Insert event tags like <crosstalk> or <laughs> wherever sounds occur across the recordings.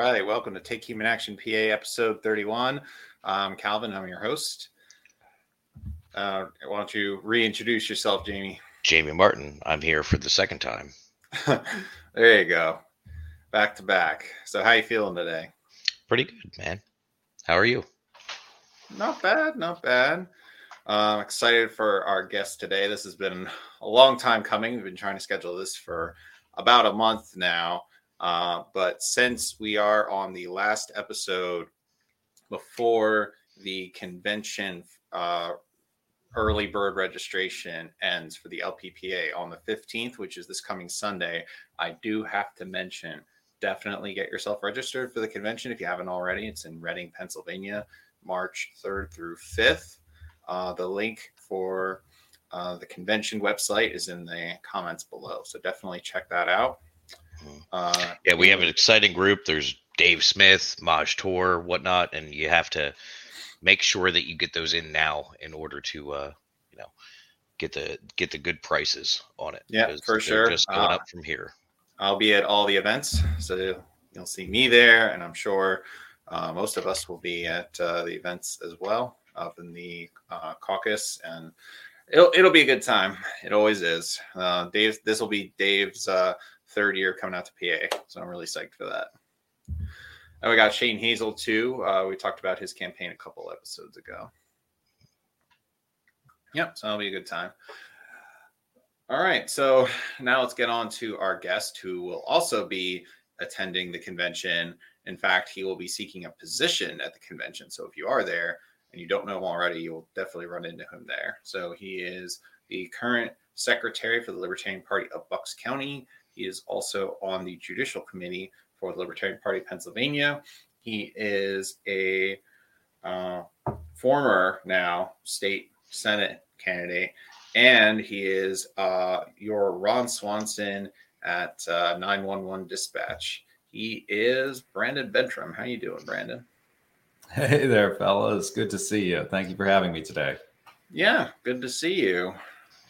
right, welcome to Take Human Action PA episode 31. I'm Calvin, I'm your host. Uh, why don't you reintroduce yourself, Jamie? Jamie Martin. I'm here for the second time. <laughs> there you go. Back to back. So how you feeling today? Pretty good, man. How are you? Not bad, not bad. Uh, excited for our guest today. This has been a long time coming. We've been trying to schedule this for about a month now. Uh, but since we are on the last episode before the convention uh, early bird registration ends for the LPPA on the 15th, which is this coming Sunday, I do have to mention definitely get yourself registered for the convention if you haven't already. It's in Reading, Pennsylvania, March 3rd through 5th. Uh, the link for uh, the convention website is in the comments below. So definitely check that out. Uh, Yeah, we have an exciting group. There's Dave Smith, Maj Toure, whatnot, and you have to make sure that you get those in now in order to, uh, you know, get the get the good prices on it. Yeah, for sure. Just going Uh, up from here. I'll be at all the events, so you'll see me there, and I'm sure uh, most of us will be at uh, the events as well up in the uh, caucus, and it'll it'll be a good time. It always is. Uh, Dave, this will be Dave's uh, third year coming out to PA, so I'm really psyched for that. And we got Shane Hazel too. Uh, we talked about his campaign a couple episodes ago. Yep, so that'll be a good time. All right, so now let's get on to our guest who will also be attending the convention. In fact, he will be seeking a position at the convention. So if you are there and you don't know him already, you'll definitely run into him there. So he is the current secretary for the Libertarian Party of Bucks County. He is also on the judicial committee for the Libertarian Party of Pennsylvania. He is a uh, former now state senate candidate and he is uh, your Ron Swanson at uh, 911 Dispatch. He is Brandon Bentrim. How you doing, Brandon? Hey there, fellas. Good to see you. Thank you for having me today. Yeah, good to see you.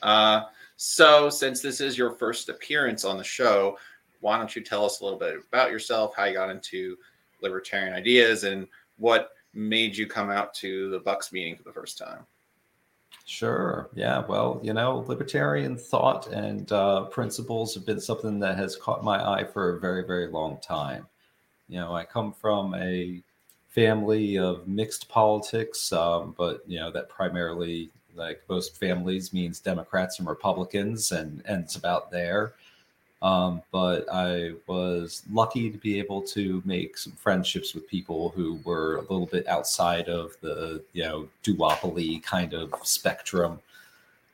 Uh, so, since this is your first appearance on the show, why don't you tell us a little bit about yourself, how you got into libertarian ideas, and what made you come out to the Bucks meeting for the first time? Sure. Yeah. Well, you know, libertarian thought and uh, principles have been something that has caught my eye for a very, very long time. You know, I come from a family of mixed politics, um, but you know that primarily, like most families, means Democrats and Republicans, and ends about there. Um, but I was lucky to be able to make some friendships with people who were a little bit outside of the, you know, duopoly kind of spectrum.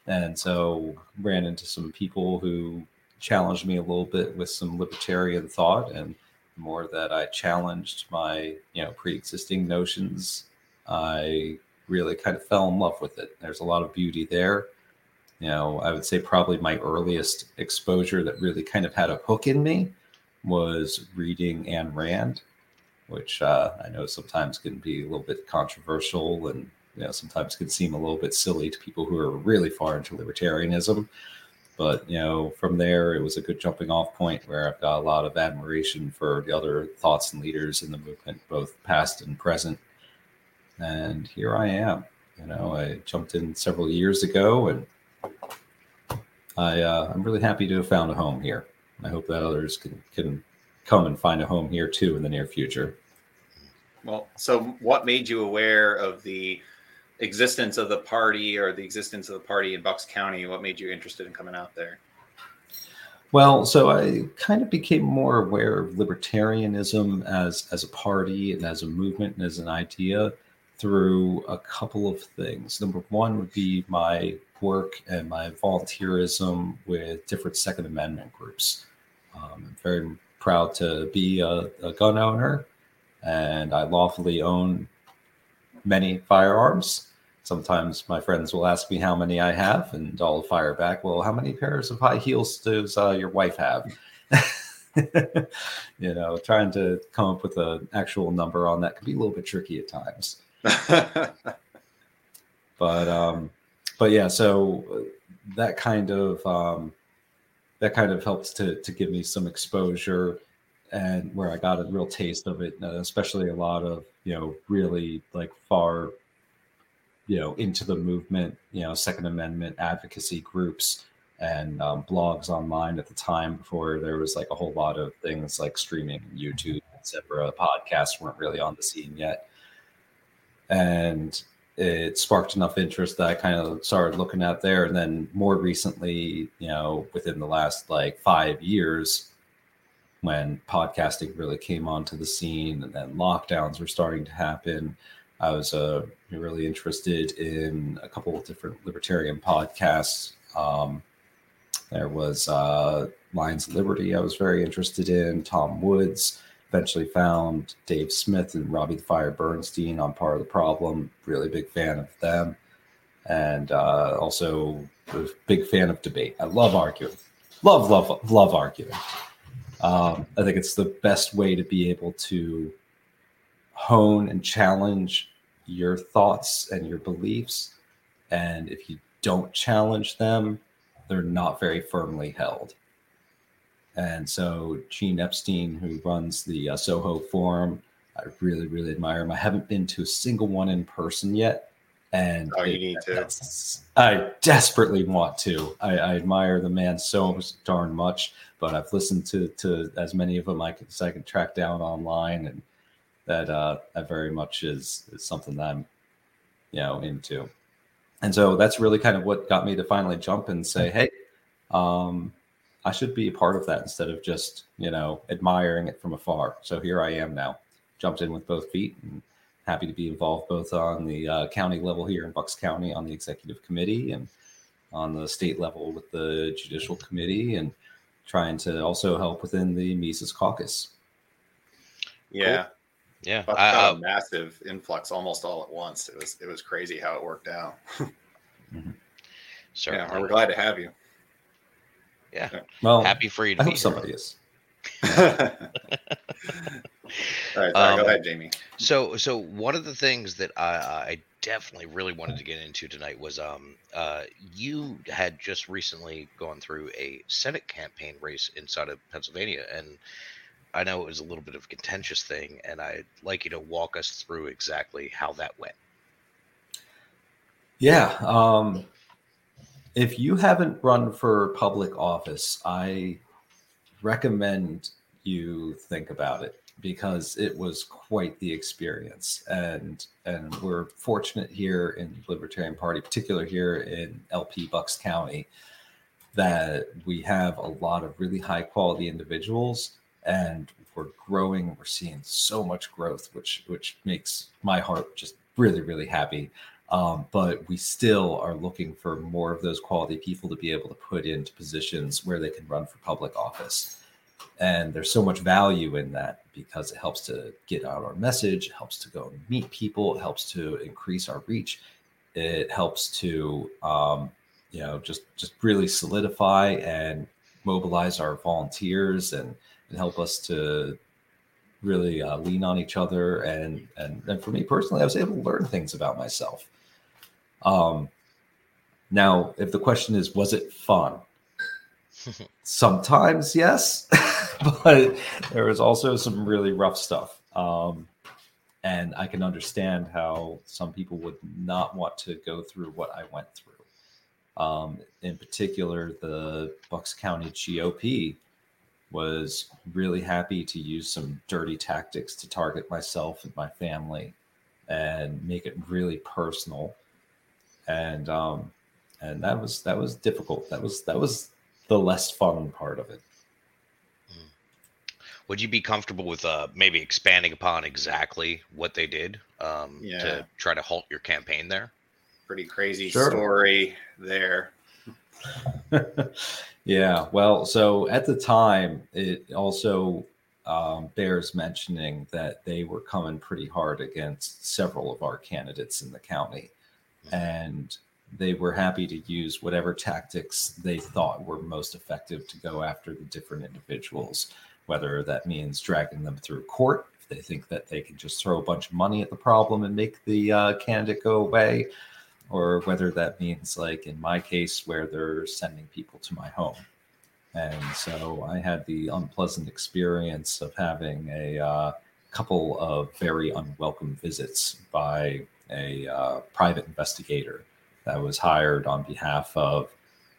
And so ran into some people who challenged me a little bit with some libertarian thought. And the more that I challenged my, you know, pre-existing notions, I really kind of fell in love with it. There's a lot of beauty there you know, I would say probably my earliest exposure that really kind of had a hook in me was reading Ayn Rand, which uh, I know sometimes can be a little bit controversial and you know sometimes can seem a little bit silly to people who are really far into libertarianism. But you know, from there, it was a good jumping off point where I've got a lot of admiration for the other thoughts and leaders in the movement, both past and present. And here I am. You know, I jumped in several years ago, and I uh, I'm really happy to have found a home here. I hope that others can can come and find a home here too in the near future. Well, so what made you aware of the existence of the party or the existence of the party in Bucks County? What made you interested in coming out there? Well, so I kind of became more aware of libertarianism as as a party and as a movement and as an idea through a couple of things. Number one would be my work and my volunteerism with different Second Amendment groups. Um, I'm very proud to be a, a gun owner, and I lawfully own many firearms. Sometimes my friends will ask me how many I have, and I'll fire back, Well, how many pairs of high heels does uh, your wife have? <laughs> you know, trying to come up with an actual number on that can be a little bit tricky at times. <laughs> but um, but yeah, so that kind of um, that kind of helps to to give me some exposure and where I got a real taste of it, uh, especially a lot of you know really like far you know into the movement, you know, Second Amendment advocacy groups and um, blogs online at the time before there was like a whole lot of things like streaming, YouTube, etc. Podcasts weren't really on the scene yet, and it sparked enough interest that I kind of started looking at there. And then more recently, you know, within the last like five years, when podcasting really came onto the scene and then lockdowns were starting to happen, I was uh, really interested in a couple of different libertarian podcasts. Um, there was uh, Lions of Liberty, I was very interested in, Tom Woods eventually found Dave Smith and Robbie the Fire Bernstein on Part of the Problem. Really big fan of them. And uh, also a big fan of debate. I love arguing. Love, love, love arguing. Um, I think it's the best way to be able to hone and challenge your thoughts and your beliefs. And if you don't challenge them, they're not very firmly held. And so Gene Epstein, who runs the uh, Soho Forum, I really, really admire him. I haven't been to a single one in person yet. And oh, you need to. <laughs> I desperately want to. I, I, admire the man so darn much, but I've listened to to as many of them I can, as I can track down online, and that uh, that very much is, is something that I'm, you know, into. And so that's really kind of what got me to finally jump and say, hey, um, I should be a part of that instead of just, you know, admiring it from afar. So here I am now, jumped in with both feet and happy to be involved both on the uh, county level here in Bucks County on the executive committee and on the state level with the judicial committee and trying to also help within the Mises caucus. Yeah. Cool. Yeah. I, got a massive influx almost all at once. It was it was crazy how it worked out. mm-hmm. Yeah, we're glad to have you. Yeah. Well, happy for you to I hope somebody is. <laughs> All right, sorry, um, go ahead, Jamie. So, so one of the things that I, I definitely really wanted to get into tonight was um uh you had just recently gone through a Senate campaign race inside of Pennsylvania, and I know it was a little bit of a contentious thing, and I'd like you to walk us through exactly how that went. Yeah, um, if you haven't run for public office, I recommend you think about it because it was quite the experience. And and we're fortunate here in the libertarian party particular here in lp bucks county that we have a lot of really high quality individuals and we're growing. We're seeing so much growth which which makes my heart just really really happy um, but we still are looking for more of those quality people to be able to put into positions where they can run for public office. And there's so much value in that because it helps to get out our message, helps to go meet people, it helps to increase our reach, it helps to um, you know just just really solidify and mobilize our volunteers and, and help us to really uh, lean on each other. And, and and for me personally i was able to learn things about myself Um, now, if the question is, was it fun? <laughs> Sometimes, yes, <laughs> but there was also some really rough stuff. Um, and I can understand how some people would not want to go through what I went through. Um, in particular, the Bucks County GOP was really happy to use some dirty tactics to target myself and my family and make it really personal. And um, and that was that was difficult. That was that was the less fun part of it. Would you be comfortable with uh, maybe expanding upon exactly what they did um, Yeah. to try to halt your campaign there? Pretty crazy Sure. story there. <laughs> yeah, well, so at the time, it also um, bears mentioning that they were coming pretty hard against several of our candidates in the county. And they were happy to use whatever tactics they thought were most effective to go after the different individuals, whether that means dragging them through court if they think that they can just throw a bunch of money at the problem and make the uh, candidate go away, or whether that means, like in my case, where they're sending people to my home. And so I had the unpleasant experience of having a uh, couple of very unwelcome visits by a uh, private investigator that was hired on behalf of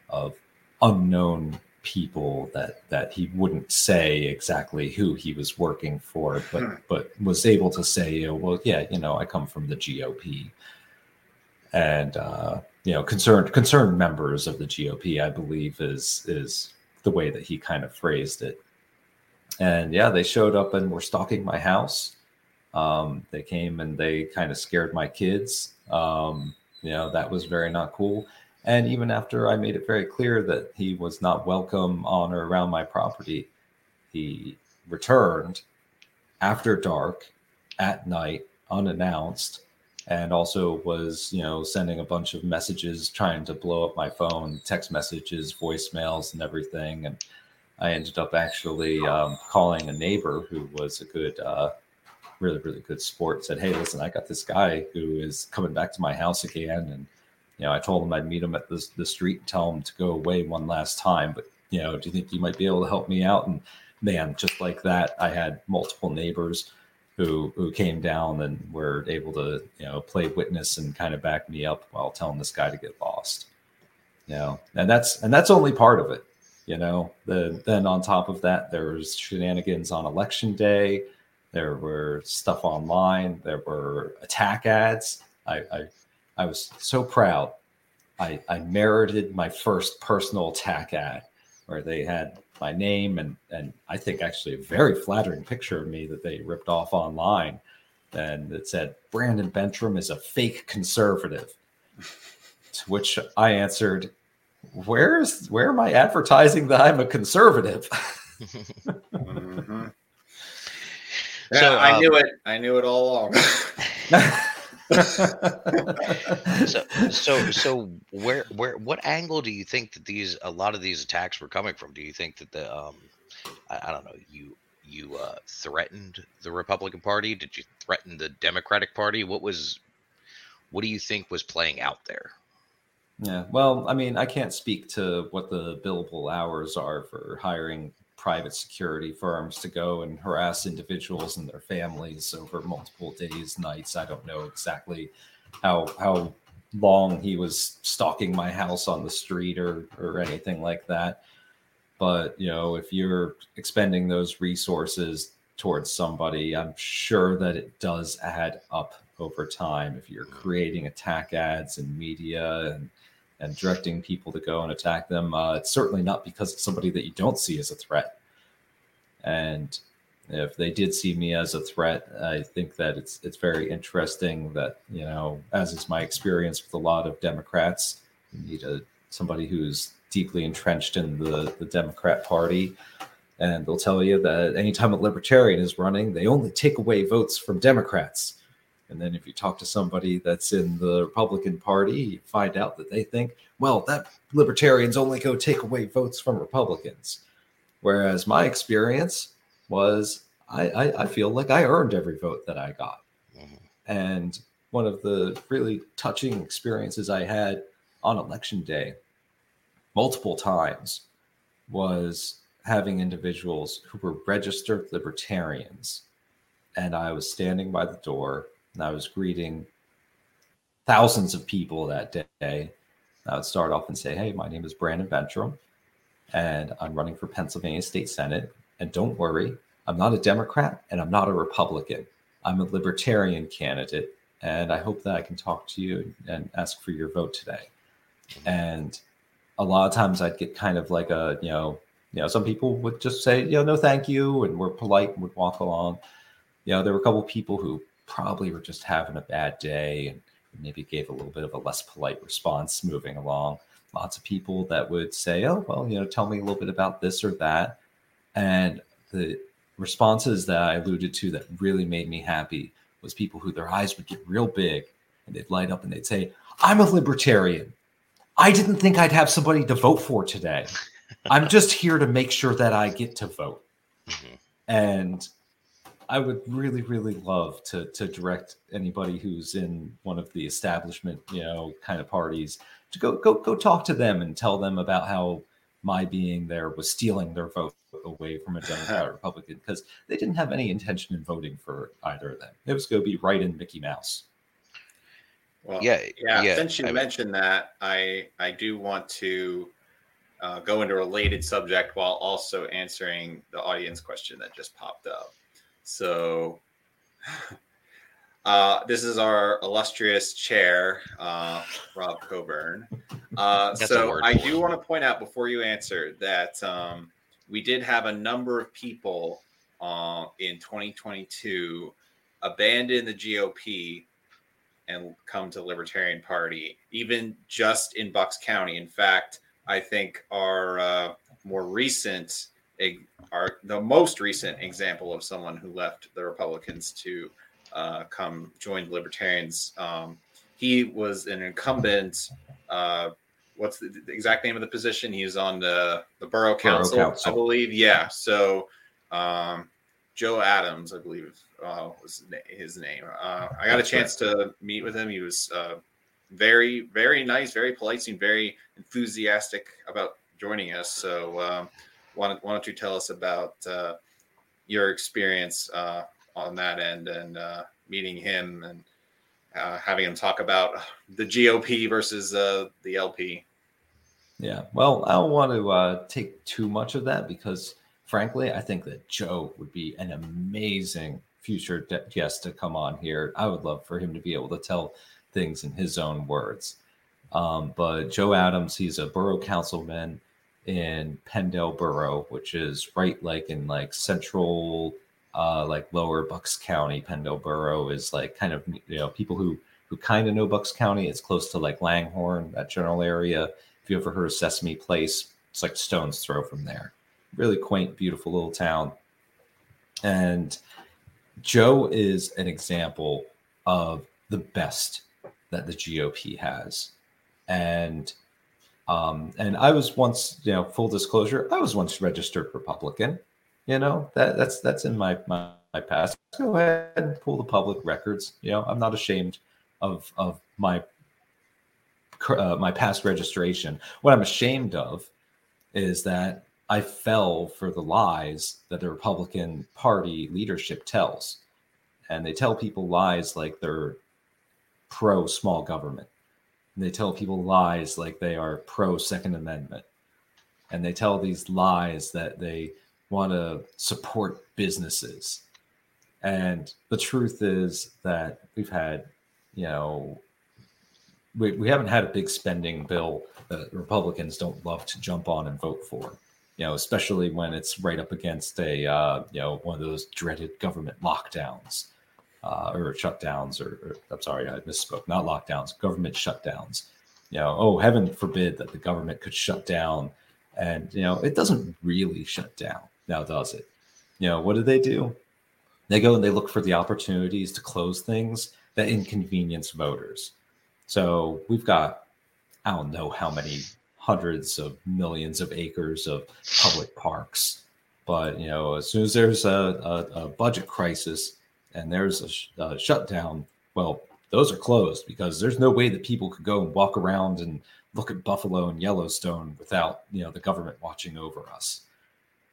of unknown people that that he wouldn't say exactly who he was working for, but Hmm. but was able to say, oh, well, yeah, you know, I come from the GOP, and uh, you know, concerned concerned members of the GOP, I believe, is is the way that he kind of phrased it. And yeah, they showed up and were stalking my house. Um, they came and they kind of scared my kids. Um, you know, that was very not cool. And even after I made it very clear that he was not welcome on or around my property, he returned after dark at night, unannounced, and also was, you know, sending a bunch of messages trying to blow up my phone, text messages, voicemails, and everything. And I ended up actually um, calling a neighbor who was a good, uh, really, really good sport. Said, "Hey, listen, I got this guy who is coming back to my house again, and you know, I told him I'd meet him at the the street and tell him to go away one last time. But you know, do you think you might be able to help me out?" And man, just like that, I had multiple neighbors who who came down and were able to you know play witness and kind of back me up while telling this guy to get lost. You know, and that's and that's only part of it. You know, the, then on top of that, there was shenanigans on election day. There were stuff online. There were attack ads. I I, I was so proud. I, I merited my first personal attack ad where they had my name and and I think actually a very flattering picture of me that they ripped off online. And it said Brandon Bentrim is a fake conservative. To which I answered, Where's where am I advertising that I'm a conservative? <laughs> Mhm. Yeah, So, I um, knew it. I knew it all along. <laughs> so so so where where what angle do you think that these a lot of these attacks were coming from do you think that the um i, I don't know you you uh threatened the republican party did you threaten the democratic party what was what do you think was playing out there Yeah, well, I mean, I can't speak to what the billable hours are for hiring private security firms to go and harass individuals and their families over multiple days, nights. I don't know exactly how how long he was stalking my house on the street or or anything like that. But you know, if you're expending those resources towards somebody, I'm sure that it does add up over time. If you're mm. creating attack ads and media and and directing people to go and attack them. Uh, it's certainly not because it's somebody that you don't see as a threat. And if they did see me as a threat, I think that it's it's very interesting that you know, as is my experience with a lot of Democrats, you need a somebody who's deeply entrenched in the the Democrat Party. And they'll tell you that anytime a libertarian is running, they only take away votes from Democrats. And then if you talk to somebody that's in the Republican Party, you find out that they think, well, that libertarians only go take away votes from Republicans. Whereas my experience was I, I, I feel like I earned every vote that I got. Mhm. And one of the really touching experiences I had on election day multiple times was having individuals who were registered libertarians. And I was standing by the door and I was greeting thousands of people that day. I would start off and say, Hey, my name is Brandon Bentrim, and I'm running for Pennsylvania State Senate. And don't worry, I'm not a Democrat and I'm not a Republican. I'm a libertarian candidate. And I hope that I can talk to you and ask for your vote today. And a lot of times I'd get kind of like a, you know, you know, some people would just say, you know, no, thank you, and we're polite and would walk along. You know, there were a couple people who probably were just having a bad day and maybe gave a little bit of a less polite response moving along. Lots of people that would say, oh, well, you know, tell me a little bit about this or that. And the responses that I alluded to that really made me happy was people who their eyes would get real big and they'd light up and they'd say, I'm a libertarian. I didn't think I'd have somebody to vote for today. I'm just here to make sure that I get to vote. <laughs> Mm-hmm. And I would really, really love to to direct anybody who's in one of the establishment, you know, kind of parties to go go go talk to them and tell them about how my being there was stealing their vote away from a <laughs> Democrat or Republican because they didn't have any intention in voting for either of them. It was going to be right in Mickey Mouse. Well, Yeah, yeah. yeah, Since you I mean- mentioned that, I I do want to uh, go into a related subject while also answering the audience question that just popped up. So, <laughs> uh, this is our illustrious chair, uh, Rob Coburn. Uh, so, I do want to point out before you answer that um, we did have a number of people uh, in 2022 abandon the GOP and come to Libertarian Party, even just in Bucks County. In fact, I think our uh, more recent, ex- our the most recent example of someone who left the Republicans to uh, come join Libertarians. Um, he was an incumbent. Uh, what's the, the exact name of the position? He was on the the borough council, council. I believe. Yeah. So um, Joe Adams, I believe, uh, was his name. Uh, I got a chance to meet with him. He was uh, very, very nice, very polite, seemed very enthusiastic about joining us. So, um, why, don't, why don't you tell us about uh, your experience uh, on that end and uh, meeting him and uh, having him talk about the GOP versus uh, the LP? Yeah. Well, I don't want to take too much of that because, frankly, I think that Joe would be an amazing future guest to come on here. I would love for him to be able to tell things in his own words. Um, but Joe Adams, he's a borough councilman in Penndel Borough, which is right like in like central, uh, like lower Bucks County. Penndel Borough is like kind of you know people who who kind of know Bucks County. It's close to like Langhorne, that general area. If you ever heard of Sesame Place, it's like stones throw from there. Really quaint, beautiful little town. And Joe is an example of the best that the GOP has. And um, and I was once, you know, full disclosure, I was once registered Republican. You know, that that's that's in my my, my past. Go ahead and pull the public records. You know, I'm not ashamed of of my uh, my past registration. What I'm ashamed of is that I fell for the lies that the Republican Party leadership tells. And they tell people lies like they're pro small government. And they tell people lies like they are pro Second Amendment. And they tell these lies that they want to support businesses. And the truth is that we've had, you know, we, we haven't had a big spending bill that Republicans don't love to jump on and vote for. You know, especially when it's right up against a uh, you know one of those dreaded government lockdowns uh, or shutdowns, or, or I'm sorry, I misspoke. Not lockdowns, government shutdowns. You know, oh heaven forbid that the government could shut down, and you know it doesn't really shut down now, does it? You know, what do they do? They go and they look for the opportunities to close things that inconvenience voters. So we've got, I don't know how many hundreds of millions of acres of public parks. But, you know, as soon as there's a, a, a budget crisis and there's a, sh- a shutdown, well, those are closed because there's no way that people could go and walk around and look at Buffalo and Yellowstone without you know the government watching over us.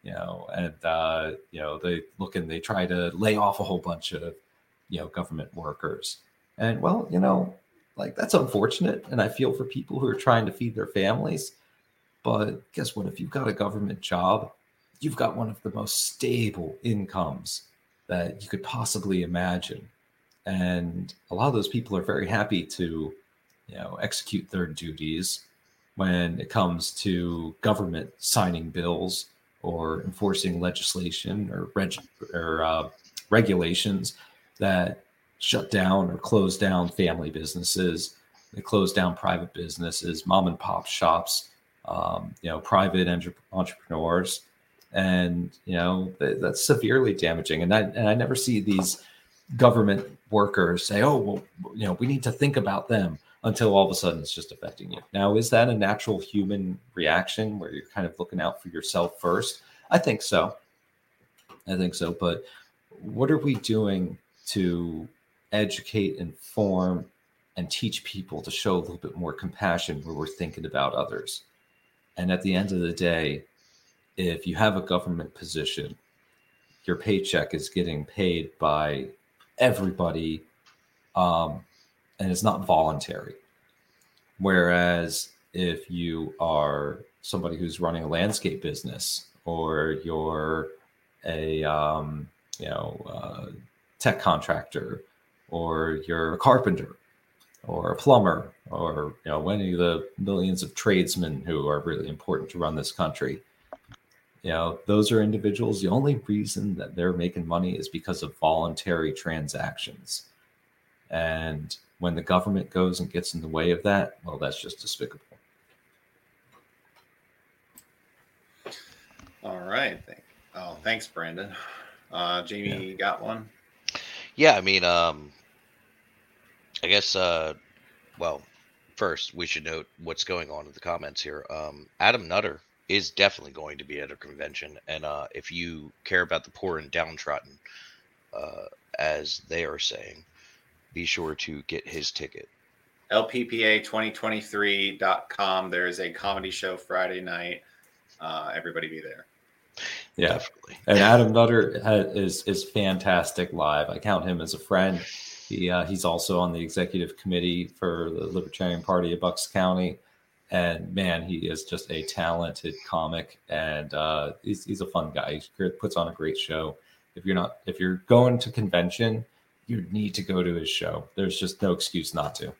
You know, and uh, you know they look and they try to lay off a whole bunch of you know government workers, and well, you know, like that's unfortunate, and I feel for people who are trying to feed their families. But guess what? If you've got a government job, you've got one of the most stable incomes that you could possibly imagine. And a lot of those people are very happy to, you know, execute their duties when it comes to government signing bills or enforcing legislation or, reg- or uh, regulations that shut down or close down family businesses. They close down private businesses, mom and pop shops, um, you know, private entre- entrepreneurs, and you know th- that's severely damaging. And I and I never see these government workers say, "Oh, well, you know, we need to think about them." Until all of a sudden it's just affecting you. Now, is that a natural human reaction where you're kind of looking out for yourself first? I think so. I think so. But what are we doing to educate, inform, and teach people to show a little bit more compassion where we're thinking about others? And at the end of the day, if you have a government position, your paycheck is getting paid by everybody um, and it's not voluntary. Whereas if you are somebody who's running a landscape business or you're a um, you know uh, tech contractor or you're a carpenter or a plumber or you know any of the millions of tradesmen who are really important to run this country you know those are individuals the only reason that they're making money is because of voluntary transactions and when the government goes and gets in the way of that well that's just despicable All right. Thank, oh, thanks, Brandon. Uh, Jamie, you got one? Yeah, I mean, um, I guess, uh, well, first we should note what's going on in the comments here. Um, Adam Nutter is definitely going to be at a convention, and uh, if you care about the poor and downtrodden, uh, as they are saying, be sure to get his ticket. LPPA2023.com. There is a comedy show Friday night. Uh, everybody be there. yeah Definitely. and Adam Nutter ha- is is fantastic live. I count him as a friend. He uh, he's also on the executive committee for the Libertarian Party of Bucks County, and man, he is just a talented comic, and uh, he's he's a fun guy. He puts on a great show. If you're not if you're going to convention, you need to go to his show. There's just no excuse not to.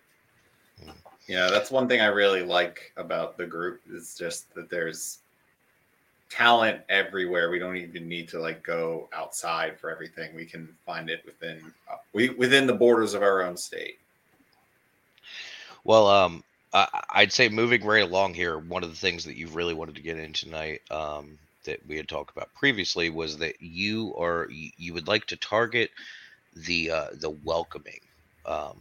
Yeah, that's one thing I really like about the group is just that there's talent everywhere. We don't even need to like go outside for everything. We can find it within uh, we within the borders of our own state. Well, um, I, I'd say moving right along here, one of the things that you really wanted to get into tonight, um, that we had talked about previously, was that you are you would like to target the uh, the welcoming um,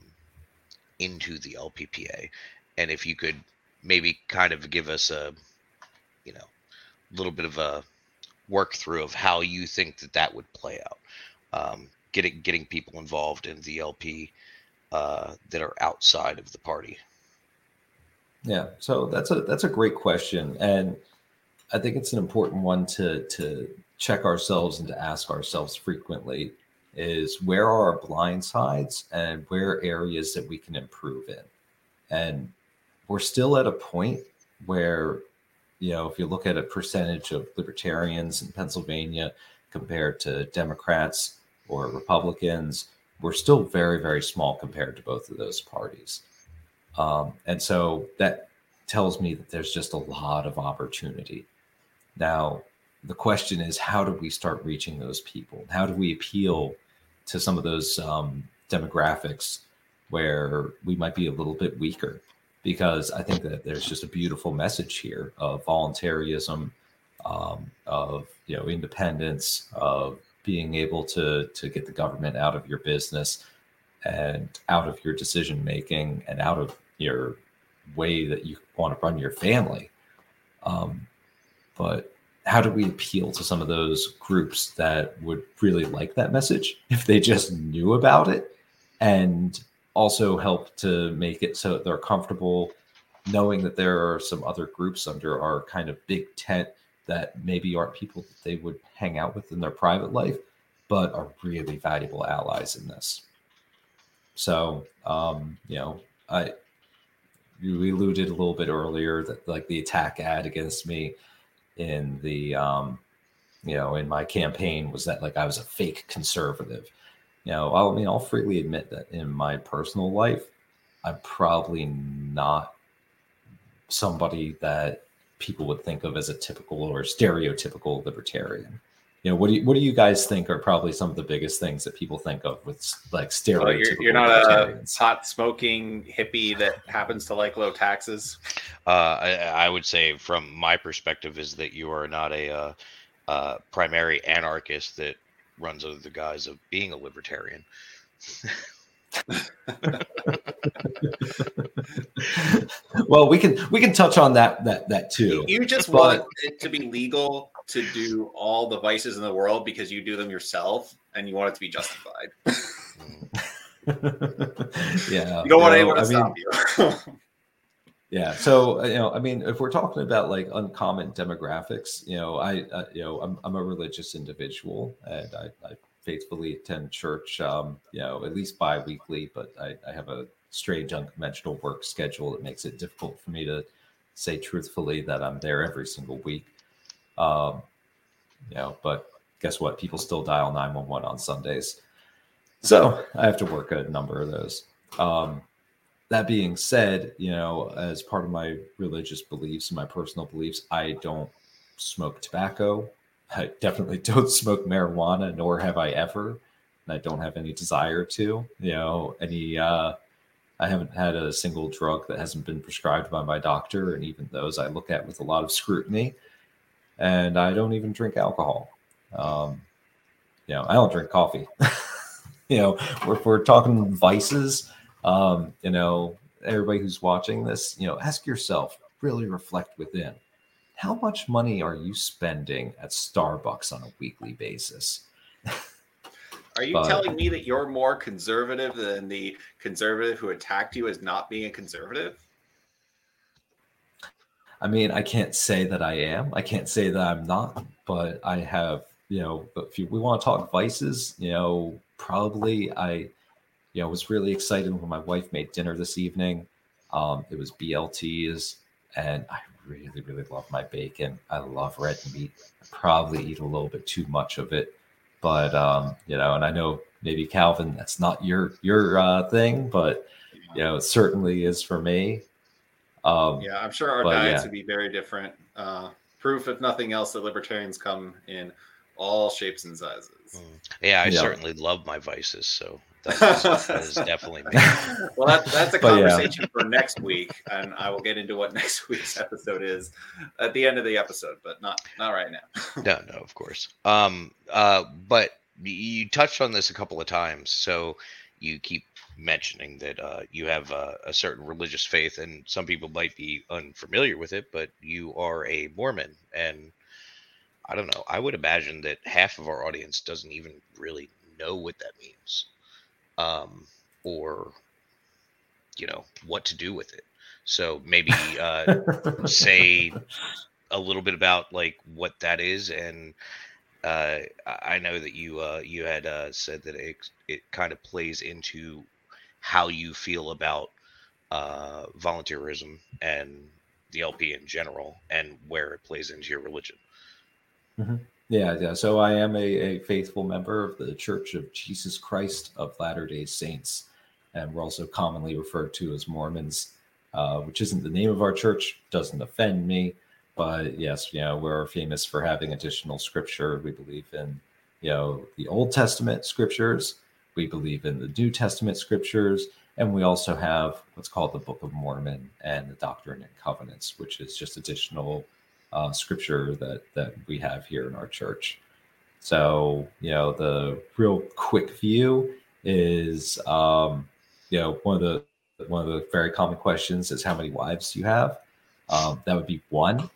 into the LPPA, and if you could maybe kind of give us a, you know, little bit of a work through of how you think that that would play out, um, getting getting people involved in the LP uh, that are outside of the party. Yeah, so that's a that's a great question, and I think it's an important one to to check ourselves and to ask ourselves frequently is where are our blind sides and where areas that we can improve in, and we're still at a point where you know if you look at a percentage of libertarians in Pennsylvania compared to Democrats or Republicans, we're still very very small compared to both of those parties. Um, and so that tells me that there's just a lot of opportunity. Now, the question is, how do we start reaching those people? How do we appeal to some of those um, demographics where we might be a little bit weaker? Because I think that there's just a beautiful message here of voluntarism, um, of you know independence, of being able to to get the government out of your business and out of your decision making and out of your way that you want to run your family. Um, but how do we appeal to some of those groups that would really like that message <laughs> if they just knew about it and also help to make it so they're comfortable knowing that there are some other groups under our kind of big tent that maybe aren't people that they would hang out with in their private life, but are really valuable allies in this. So, um, you know, I you alluded a little bit earlier that like the attack ad against me in the um, you know in my campaign was that like I was a fake conservative. You know, I mean, I'll freely admit that in my personal life, I'm probably not somebody that people would think of as a typical or stereotypical libertarian. You know, what do you what do you guys think are probably some of the biggest things that people think of with like stereotypical? Well, you're, you're not a pot smoking hippie that happens to like low taxes. Uh, I, I would say, from my perspective, is that you are not a uh, uh, primary anarchist that runs under the guise of being a libertarian. <laughs> well, we can we can touch on that that that too. You just But- want it to be legal to do all the vices in the world because you do them yourself and you want it to be justified. <laughs> yeah, You don't want anyone to stop you. <laughs> Yeah. So you know, I mean, if we're talking about like uncommon demographics, you know, I uh, you know, I'm I'm a religious individual, and I, I faithfully attend church, um, you know, at least bi-weekly. But I, I have a strange, unconventional work schedule that makes it difficult for me to say truthfully that I'm there every single week. Um, you know, but guess what? People still dial 911 on Sundays. So I have to work a number of those. Um, that being said, you know, as part of my religious beliefs and my personal beliefs, I don't smoke tobacco. I definitely <laughs> don't smoke marijuana, nor have I ever. And I don't have any desire to. You know, any uh I haven't had a single drug that hasn't been prescribed by my doctor, and even those I look at with a lot of scrutiny. And I don't even drink alcohol. Um, you know, I don't drink coffee. <laughs> you know, if we're talking vices, um, you know, everybody who's watching this, you know, ask yourself, really reflect within. How much money are you spending at Starbucks on a weekly basis? <laughs> Are you But- telling me that you're more conservative than the conservative who attacked you as not being a conservative? I mean, I can't say that I am. I can't say that I'm not, but I have, you know, if you, we want to talk vices, you know, probably I, you know, was really excited when my wife made dinner this evening. Um, it was BLTs, and I really, really love my bacon. I love red meat. I probably eat a little bit too much of it, but um, you know, and I know maybe Calvin, that's not your your uh, thing, but you know, it certainly is for me. Um, Yeah, I'm sure our But, diets yeah. would be very different. Uh, proof, if nothing else, that libertarians come in all shapes and sizes. Yeah, I Yeah. certainly love my vices, so that is, that is definitely me. <laughs> well, that, that's a <laughs> But, yeah. conversation for next week, and I will get into what <laughs> next week's episode is at the end of the episode, but not not right now. No, no, of course. Um, uh, but you touched on this a couple of times, so you keep mentioning that uh, you have uh, a certain religious faith, and some people might be unfamiliar with it, but you are a Mormon, and I don't know. I would imagine that half of our audience doesn't even really know what that means, um, or you know what to do with it. So maybe uh, say a little bit about like what that is and uh, I I know that you uh, you had uh, said that it it kind of plays into how you feel about uh, volunteerism and the LP in general and where it plays into your religion. Yeah, yeah. So I am a, a faithful member of the Church of Jesus Christ of Latter day Saints. And we're also commonly referred to as Mormons, uh, which isn't the name of our church, doesn't offend me. But yes, you know, we're famous for having additional scripture. We believe in, you know, the Old Testament scriptures. We believe in the New Testament scriptures. And we also have what's called the Book of Mormon and the Doctrine and Covenants, which is just additional uh, scripture that that we have here in our church. So you know, the real quick view is um, you know one of the one of the very common questions is how many wives do you have? Um, that would be one,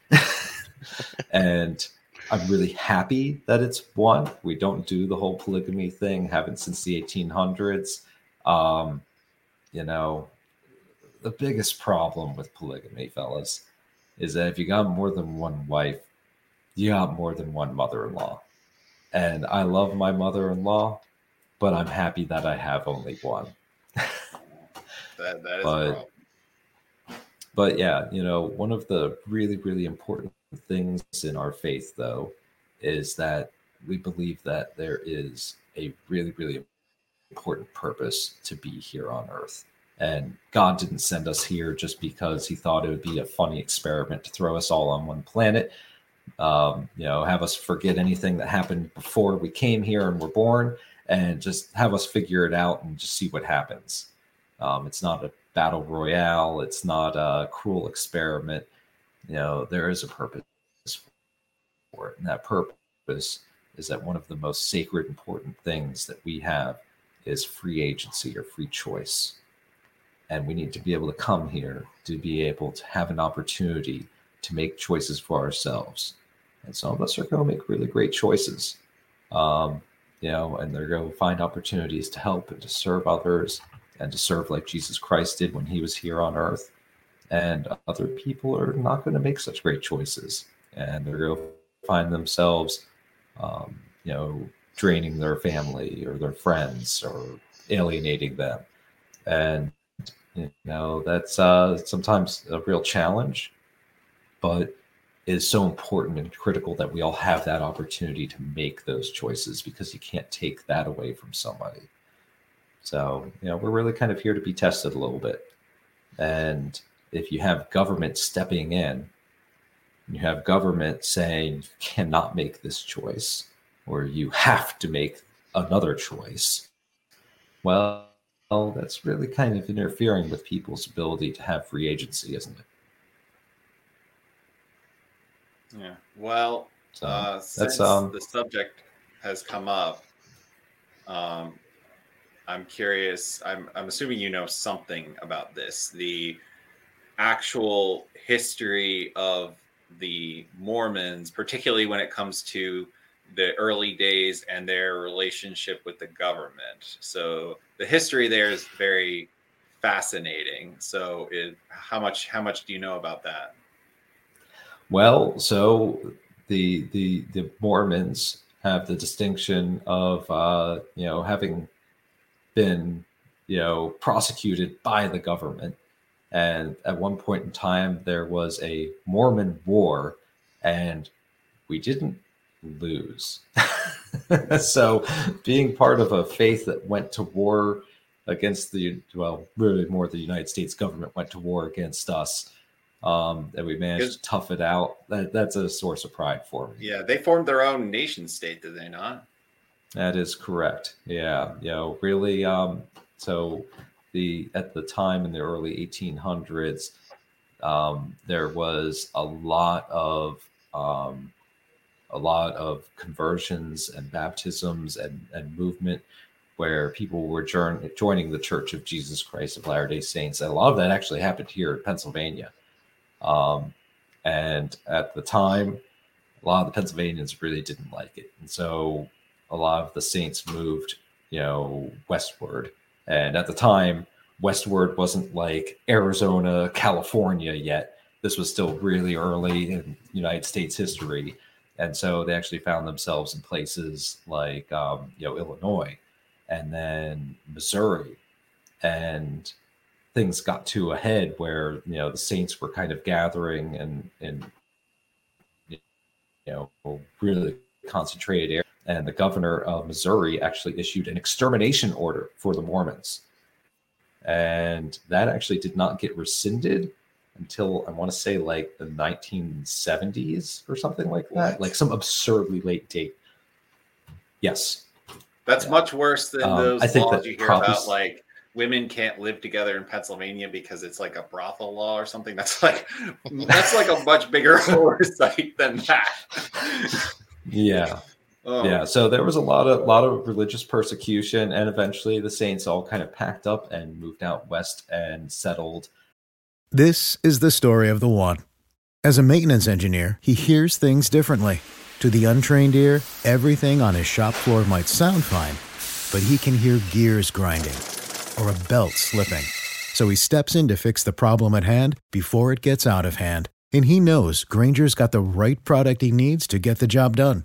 <laughs> and I'm really happy that it's one. We don't do the whole polygamy thing, haven't since the 1800s. Um, you know, the biggest problem with polygamy, fellas, is that if you got more than one wife, you got more than one mother in law. And I love my mother in law, but I'm happy that I have only one. That, that is But-. But yeah, you know, one of the really, really important things in our faith, though, is that we believe that there is a really, really important purpose to be here on earth. And God didn't send us here just because he thought it would be a funny experiment to throw us all on one planet. Um, you know, have us forget anything that happened before we came here and were born, and just have us figure it out and just see what happens. Um, it's not a battle royale. It's not a cruel experiment. You know, there is a purpose for it, and that purpose is that one of the most sacred, important things that we have is free agency or free choice. And we need to be able to come here to be able to have an opportunity to make choices for ourselves. And some of us are going to make really great choices, um, you know, and they're going to find opportunities to help and to serve others and to serve like Jesus Christ did when he was here on earth. And other people are not going to make such great choices, and they're going to find themselves, um, you know, draining their family or their friends or alienating them. And you know that's uh, sometimes a real challenge, but is so important and critical that we all have that opportunity to make those choices because you can't take that away from somebody. So, you know, we're really kind of here to be tested a little bit. And if you have government stepping in, you have government saying you cannot make this choice, or you have to make another choice, well, well, that's really kind of interfering with people's ability to have free agency, isn't it? Yeah. Well, So uh, that's since um the subject has come up, um, I'm curious. I'm I'm assuming you know something about this. The actual history of the Mormons, particularly when it comes to the early days and their relationship with the government. So the history there is very fascinating. So, it, how much how much do you know about that? Well, so the the the Mormons have the distinction of uh, you know having been you know prosecuted by the government, and at one point in time there was a Mormon war, and we didn't lose. <laughs> so, being part of a faith that went to war against the well, really more the United States government went to war against us um, that we managed to tough it out. That, that's a source of pride for me. Yeah, they formed their own nation state, did they not? That is correct. Yeah, you know, really. Um, so the at the time in the early 1800s, um, there was a lot of um, a lot of conversions and baptisms and, and movement where people were join, joining the Church of Jesus Christ of Latter Day Saints. And a lot of that actually happened here in Pennsylvania. Um, and at the time, a lot of the Pennsylvanians really didn't like it. And so a lot of the saints moved, you know, westward. And at the time, westward wasn't like Arizona, California yet. This was still really early in United States history. And so they actually found themselves in places like, um, you know, Illinois and then Missouri. And things got to a head where, you know, the saints were kind of gathering and, and you know, really concentrated. And the governor of Missouri actually issued an extermination order for the Mormons. And that actually did not get rescinded until I want to say like the 1970s or something like that, What? like some absurdly late date. Yes. That's Yeah. much worse than Um, those I think laws you hear probably about, like women can't live together in Pennsylvania because it's like a brothel law or something. That's like that's like a much bigger <laughs> oversight than that. Yeah. Oh, Yeah. So there was a lot of lot of religious persecution, and eventually the saints all kind of packed up and moved out west and settled. This is the story of the one. As a maintenance engineer, he hears things differently. To the untrained ear, everything on his shop floor might sound fine, but he can hear gears grinding or a belt slipping. So he steps in to fix the problem at hand before it gets out of hand. And he knows Grainger's got the right product he needs to get the job done,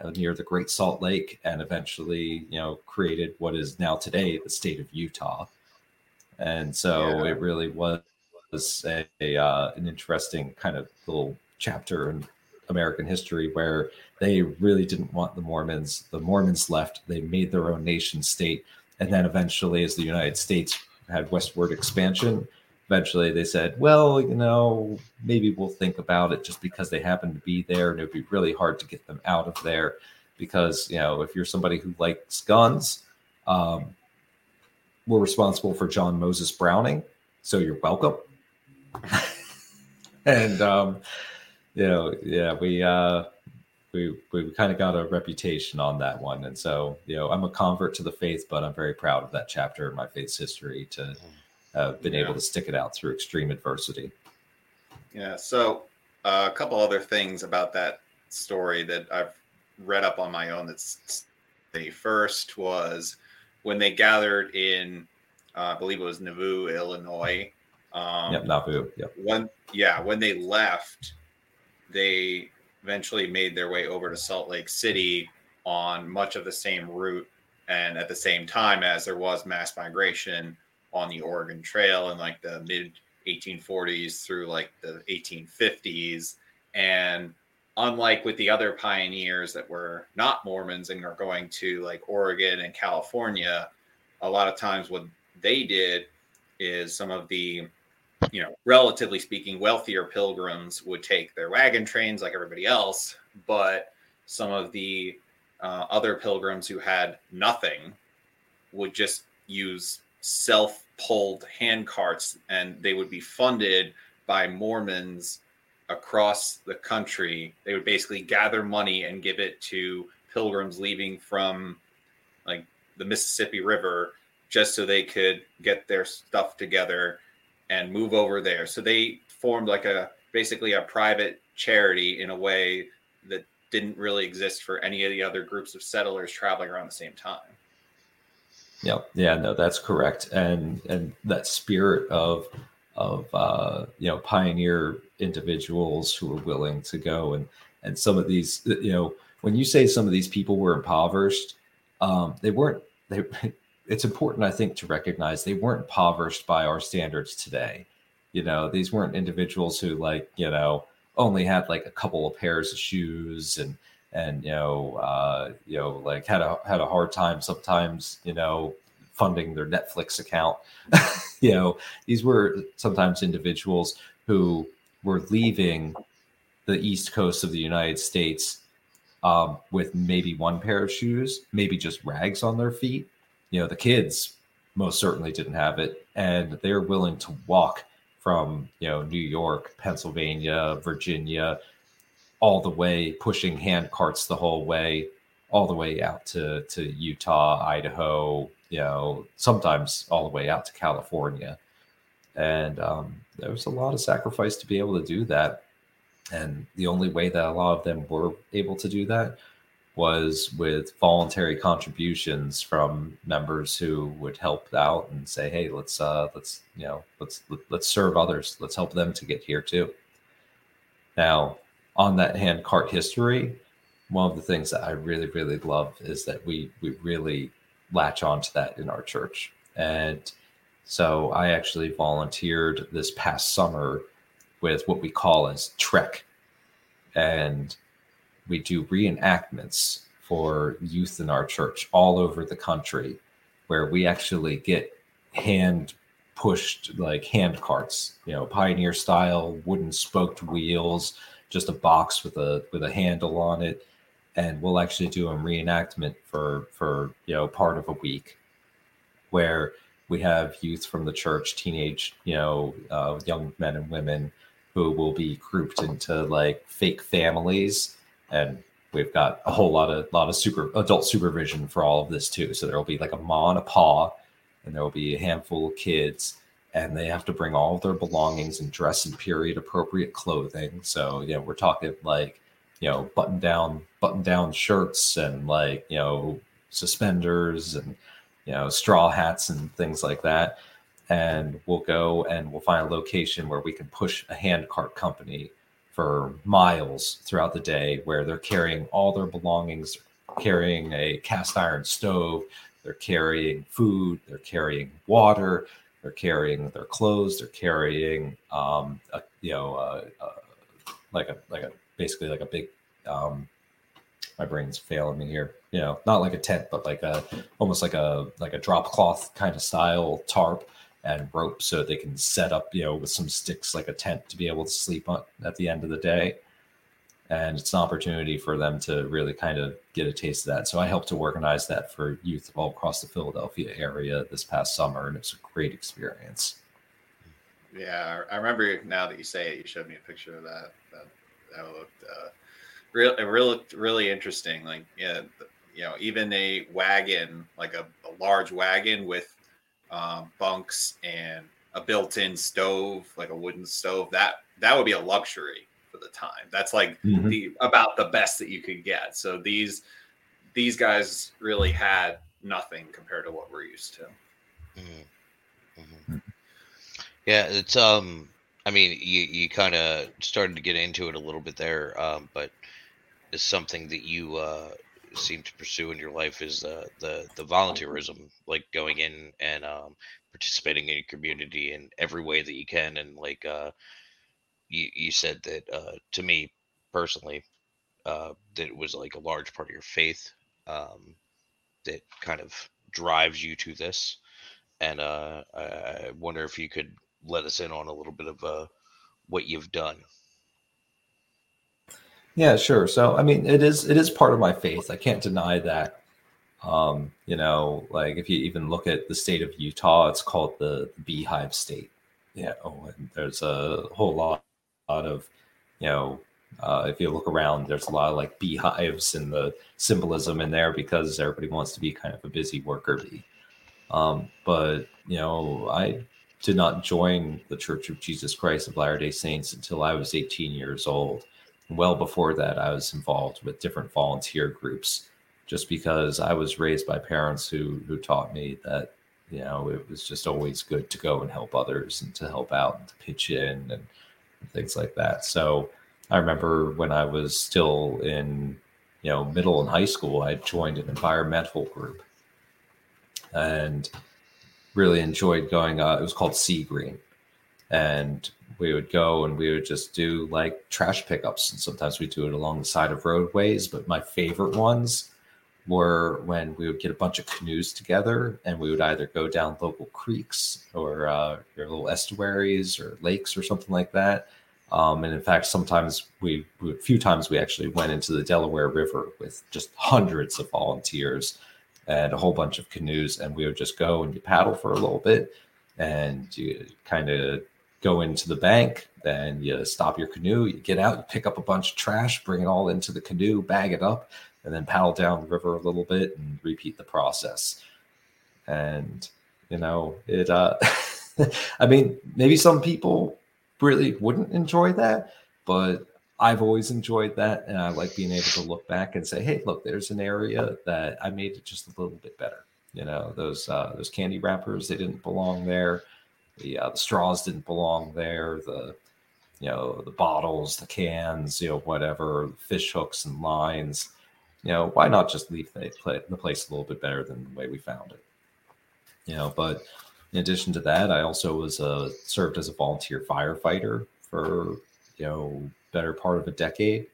Uh, near the Great Salt Lake, and eventually, you know, created what is now today the state of Utah. And so Yeah. it really was a, a uh, an interesting kind of little chapter in American history where they really didn't want the Mormons. The Mormons left. They made their own nation state, and then eventually, as the United States had westward expansion, eventually they said, well, you know, maybe we'll think about it just because they happen to be there. And it would be really hard to get them out of there because, you know, if you're somebody who likes guns, um, we're responsible for John Moses Browning. So you're welcome. <laughs> and, um, you know, yeah, we, uh, we, we kind of got a reputation on that one. And so, you know, I'm a convert to the faith, but I'm very proud of that chapter in my faith's history to have been able to stick it out through extreme adversity. Yeah. So uh, a couple other things about that story that I've read up on my own. That's the first was when they gathered in, uh, I believe it was Nauvoo, Illinois. Um, yep, Nauvoo. Yep. when yeah when they left they eventually made their way over to salt lake city on much of the same route and at the same time as there was mass migration on the oregon trail in like the mid 1840s through like the 1850s and unlike with the other pioneers that were not mormons and are going to like oregon and california a lot of times what they did is some of the you know, relatively speaking, wealthier pilgrims would take their wagon trains like everybody else, but some of the uh, other pilgrims who had nothing would just use self pulled hand carts and they would be funded by Mormons across the country. They would basically gather money and give it to pilgrims leaving from like the Mississippi River just so they could get their stuff together and move over there. So they formed like a basically a private charity in a way that didn't really exist for any of the other groups of settlers traveling around the same time. Yep. Yeah, no, that's correct. And and that spirit of of uh, you know pioneer individuals who are willing to go and and some of these you know when you say some of these people were impoverished, um, they weren't. They <laughs> it's important I think to recognize they weren't impoverished by our standards today. You know, these weren't individuals who like you know only had like a couple of pairs of shoes and and you know uh you know like had a had a hard time sometimes you know funding their netflix account. <laughs> You know these were sometimes individuals who were leaving the east coast of the united states um, with maybe one pair of shoes maybe just rags on their feet. You know the kids most certainly didn't have it and they're willing to walk from you know new york pennsylvania virginia all the way pushing hand carts the whole way all the way out to to Utah, Idaho, you know, sometimes all the way out to California. And um, there was a lot of sacrifice to be able to do that. And the only way that a lot of them were able to do that was with voluntary contributions from members who would help out and say, "Hey, let's uh, let's you know let's let's serve others. Let's help them to get here too." Now, on that hand cart history, one of the things that I really, really love is that we we really latch onto that in our church. And so I actually volunteered this past summer with what we call as Trek. And we do reenactments for youth in our church all over the country where we actually get hand pushed like hand carts, you know, pioneer style, wooden spoked wheels, just a box with a with a handle on it, and we'll actually do a reenactment for for you know part of a week, where we have youth from the church, teenage, you know, uh, young men and women who will be grouped into like fake families. And we've got a whole lot of lot of super adult supervision for all of this too. So there will be like a ma and a pa and there will be a handful of kids and they have to bring all their belongings and dress in period appropriate clothing. So you know we're talking like you know button down button down shirts and like you know suspenders and you know straw hats and things like that. And we'll go and we'll find a location where we can push a handcart company for miles throughout the day where they're carrying all their belongings carrying a cast iron stove they're carrying food they're carrying water they're carrying their clothes they're carrying um, a, you know uh, uh, like a like a basically like a big um, my brain's failing me here you know not like a tent but like a almost like a like a drop cloth kind of style tarp and rope so they can set up, you know, with some sticks like a tent to be able to sleep on at the end of the day. And it's an opportunity for them to really kind of get a taste of that. So I helped to organize that for youth all across the Philadelphia area this past summer, and it's a great experience. Yeah, I remember now that you say it, you showed me a picture of that. That, that looked uh, real, real, really interesting. Like, yeah, you know, even a wagon, like a, a large wagon with um, bunks and a built-in stove, like a wooden stove. That that would be a luxury for the time. That's like Mhm. the about the best that you could get. So these these guys really had nothing compared to what we're used to. Mhm. Mhm. Yeah, it's um. I mean, you you kind of started to get into it a little bit there, um, but it's something that you uh, seem to pursue in your life is uh, the the volunteerism, like going in and um, participating in your community in every way that you can, and like uh, you you said that uh, to me personally, uh, that it was like a large part of your faith um, that kind of drives you to this and uh, I wonder if you could let us in on a little bit of uh, what you've done. Yeah, sure. So I mean, it is it is part of my faith. I can't deny that. Um, you know, like if you even look at the state of Utah, it's called the Beehive State. Yeah, oh, and there's a whole lot, lot of, you know, uh, if you look around, there's a lot of like beehives and the symbolism in there because everybody wants to be kind of a busy worker bee. Um, but you know, I did not join the Church of Jesus Christ of Latter Day Saints until I was 18 years old well before that i was involved with different volunteer groups just because i was raised by parents who who taught me that you know it was just always good to go and help others and to help out and to pitch in and, and things like that. So i remember when i was still in you know middle and high school i joined an environmental group and really enjoyed going uh, it was called sea green. And we would go and we would just do like trash pickups. And sometimes we do it along the side of roadways but my favorite ones were when we would get a bunch of canoes together and we would either go down local creeks or uh, or little estuaries or lakes or something like that. Um, and in fact sometimes we, we a few times we actually went into the delaware river with just hundreds of volunteers and a whole bunch of canoes and we would just go and you paddle for a little bit and you kind of go into the bank, then you stop your canoe, you get out, you pick up a bunch of trash, bring it all into the canoe, bag it up, and then paddle down the river a little bit and repeat the process. And you know, it uh <laughs> I mean, maybe some people really wouldn't enjoy that, but I've always enjoyed that and I like being able to look back and say, "Hey, look, there's an area that I made it just a little bit better." You know, those uh those candy wrappers, they didn't belong there the uh, the straws didn't belong there the you know the bottles the cans you know whatever fish hooks and lines you know why not just leave the, pla- the place a little bit better than the way we found it? You know but in addition to that i also was uh, served as a volunteer firefighter for you know better part of a decade.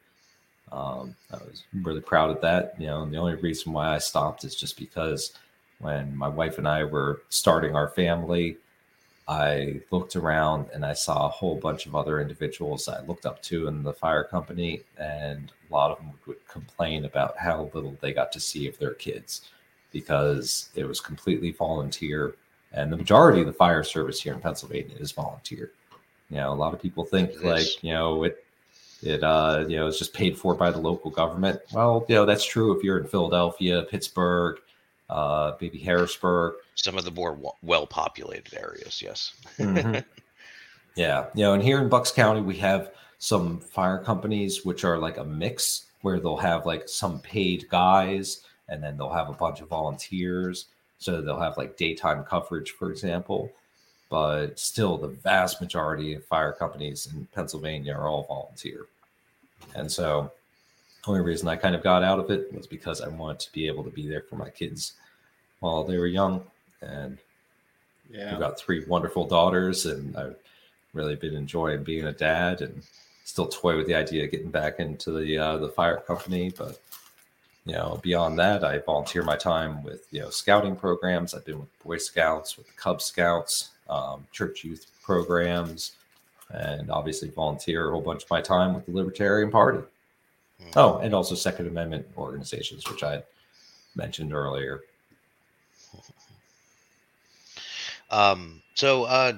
Um, i was really proud of that you know and the only reason why i stopped is just because when my wife and i were starting our family I looked around and I saw a whole bunch of other individuals I looked up to in the fire company, and a lot of them would complain about how little they got to see of their kids because it was completely volunteer. And the majority of the fire service here in Pennsylvania is volunteer. You know, a lot of people think is. like, you know, it it uh you know it's just paid for by the local government. Well, you know, that's true if you're in Philadelphia, Pittsburgh, uh maybe Harrisburg. Some of the more well populated areas, yes. Mhm. <laughs> yeah, you know, and here in Bucks County, we have some fire companies which are like a mix where they'll have like some paid guys and then they'll have a bunch of volunteers. So they'll have like daytime coverage, for example. But still, the vast majority of fire companies in Pennsylvania are all volunteer. And so, the only reason I kind of got out of it was because I wanted to be able to be there for my kids while they were young. And Yeah. I've got three wonderful daughters, and I've really been enjoying being a dad, and still toy with the idea of getting back into the uh, the fire company. But you know, beyond that, I volunteer my time with you know scouting programs. I've been with Boy Scouts, with the Cub Scouts, um, church youth programs, and obviously volunteer a whole bunch of my time with the Libertarian Party. Oh, and also Second Amendment organizations, which I mentioned earlier. Um, so uh,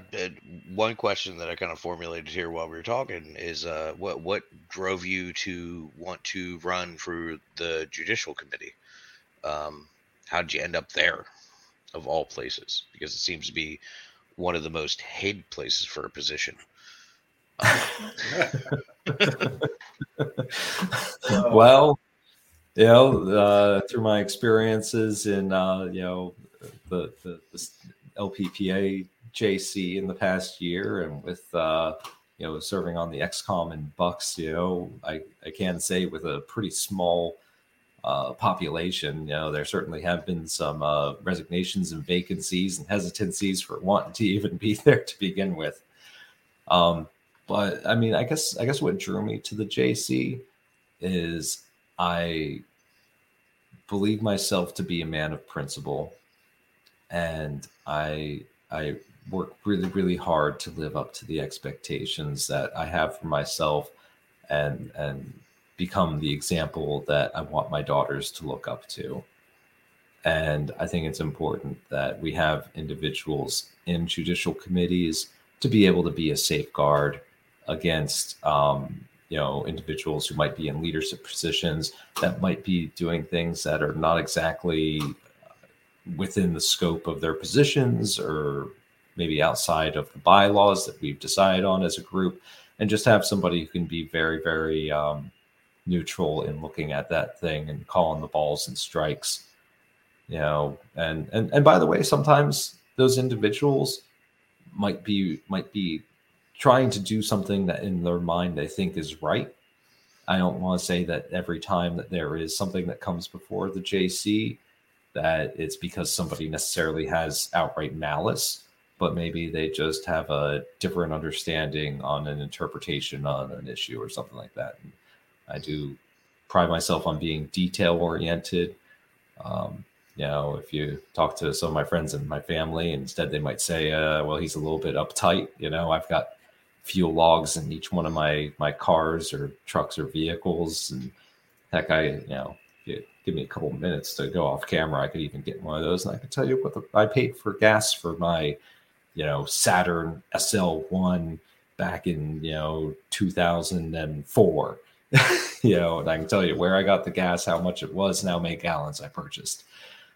one question that I kind of formulated here while we were talking is uh, what what drove you to want to run for the judicial committee? Um, how did you end up there, of all places? Because it seems to be one of the most hated places for a position. <laughs> well, you know, uh, through my experiences in uh, you know the, the the LPPA JC in the past year, and with uh, you know serving on the XCOM and Bucks, you know, I I can say with a pretty small uh, population, you know, there certainly have been some uh, resignations and vacancies and hesitancies for wanting to <laughs> even be there to begin with. Um, but I mean, I guess I guess what drew me to the JC is I believe myself to be a man of principle, and I I work really really hard to live up to the expectations that I have for myself, and and become the example that I want my daughters to look up to. And I think it's important that we have individuals in judicial committees to be able to be a safeguard against um, you know individuals who might be in leadership positions that might be doing things that are not exactly within the scope of their positions or maybe outside of the bylaws that we've decided on as a group and just have somebody who can be very very um, neutral in looking at that thing and calling the balls and strikes you know? And and and by the way sometimes those individuals might be might be trying to do something that in their mind they think is right. I don't want to say that every time that there is something that comes before the jc that it's because somebody necessarily has outright malice but maybe they just have a different understanding on an interpretation on an issue or something like that and i do pride myself on being detail oriented um, you know, if you talk to some of my friends and my family, instead they might say, uh, well, he's a little bit uptight. You know, I've got fuel logs in each one of my my cars or trucks or vehicles. And heck, I, you know, give me a couple minutes to go off camera, I could even get one of those and I could tell you what the, I paid for gas for my, you know, Saturn SL1 back in, you know, 2004. <laughs> you know, and I can tell you where I got the gas, how much it was, and how many gallons I purchased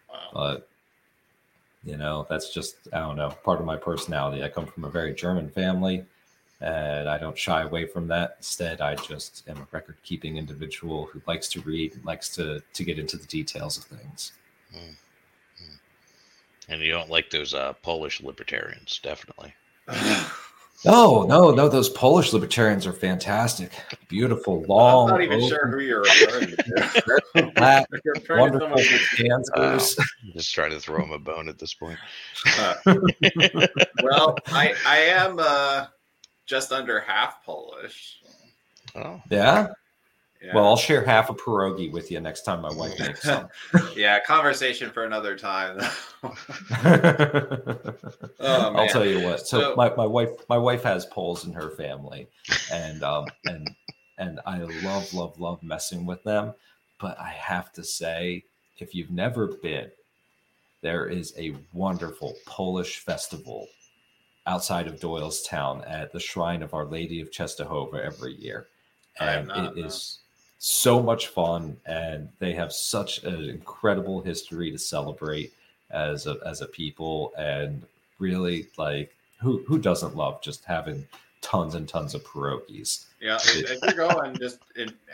Wow. but you know that's just i don't know part of my personality i come from a very german family and i don't shy away from that instead i just am a record keeping individual who likes to read and likes to to get into the details of things And you don't like those uh, Polish libertarians, definitely. <sighs> no no no those polish libertarians are fantastic beautiful long. I'm not even open, sure who you're referring to. <laughs> flat, You're referring to wonderful someone- dancers I'm just trying to throw him a bone at this point. Uh, well, I I am uh, just under half Polish. Oh, yeah Yeah. Well, I'll share half a pierogi with you next time my wife makes some. <laughs> yeah, conversation for another time. <laughs> <laughs> Oh, I'll tell you what. So, So- my, my wife my wife has Poles in her family, and um and and I love love love messing with them. But I have to say, if you've never been, there is a wonderful Polish festival outside of Doylestown at the Shrine of Our Lady of Czestochowa every year, and not, it no. is so much fun, and they have such an incredible history to celebrate as a as a people, and really like who who doesn't love just having tons and tons of pierogies. yeah, if, if you're going, just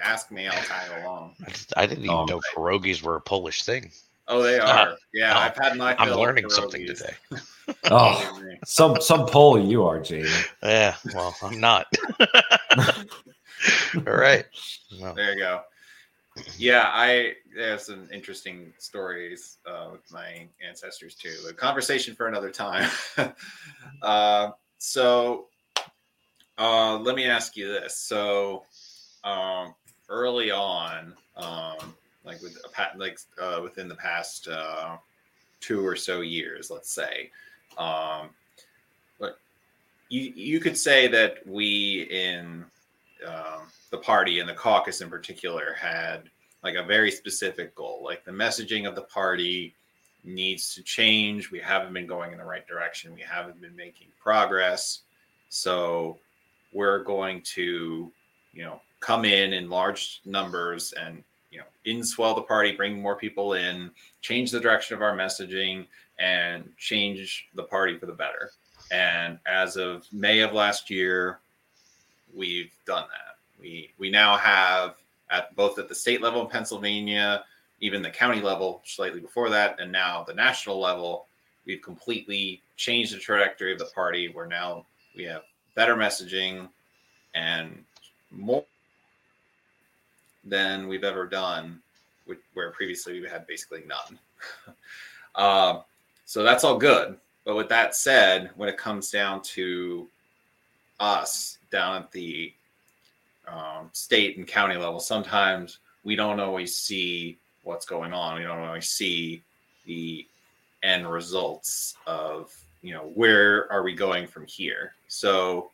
ask me. I'll tag along. I didn't even Oh, know pierogies were a Polish thing. Oh, they are. Ah, yeah, oh, I've had my. I'm learning something pierogies. today. <laughs> Oh, some some Pole you are, Jamie. Yeah, well, I'm not. <laughs> All right. Well, There you go. Yeah, I have some interesting stories uh, with my ancestors too. A conversation for another time. <laughs> uh, so, uh, let me ask you this. So, um, early on, um, like with a pat, like uh, within the past uh, two or so years, let's say, um, but you you could say that we in um, the party and the caucus in particular had like a very specific goal. Like the messaging of the party needs to change. We haven't been going in the right direction. We haven't been making progress. So we're going to, you know, come in in large numbers and, you know, inswell the party, bring more people in, change the direction of our messaging, and change the party for the better. And as of May of last year, we've done that. We we now have at both at the state level in Pennsylvania, even the county level slightly before that, and now the national level, we've completely changed the trajectory of the party. Where now we have better messaging and more than we've ever done, where previously we had basically none. <laughs> uh, so that's all good. But with that said, when it comes down to us down at the um, state and county level, sometimes we don't always see what's going on. We don't always see the end results of you know where are we going from here. So,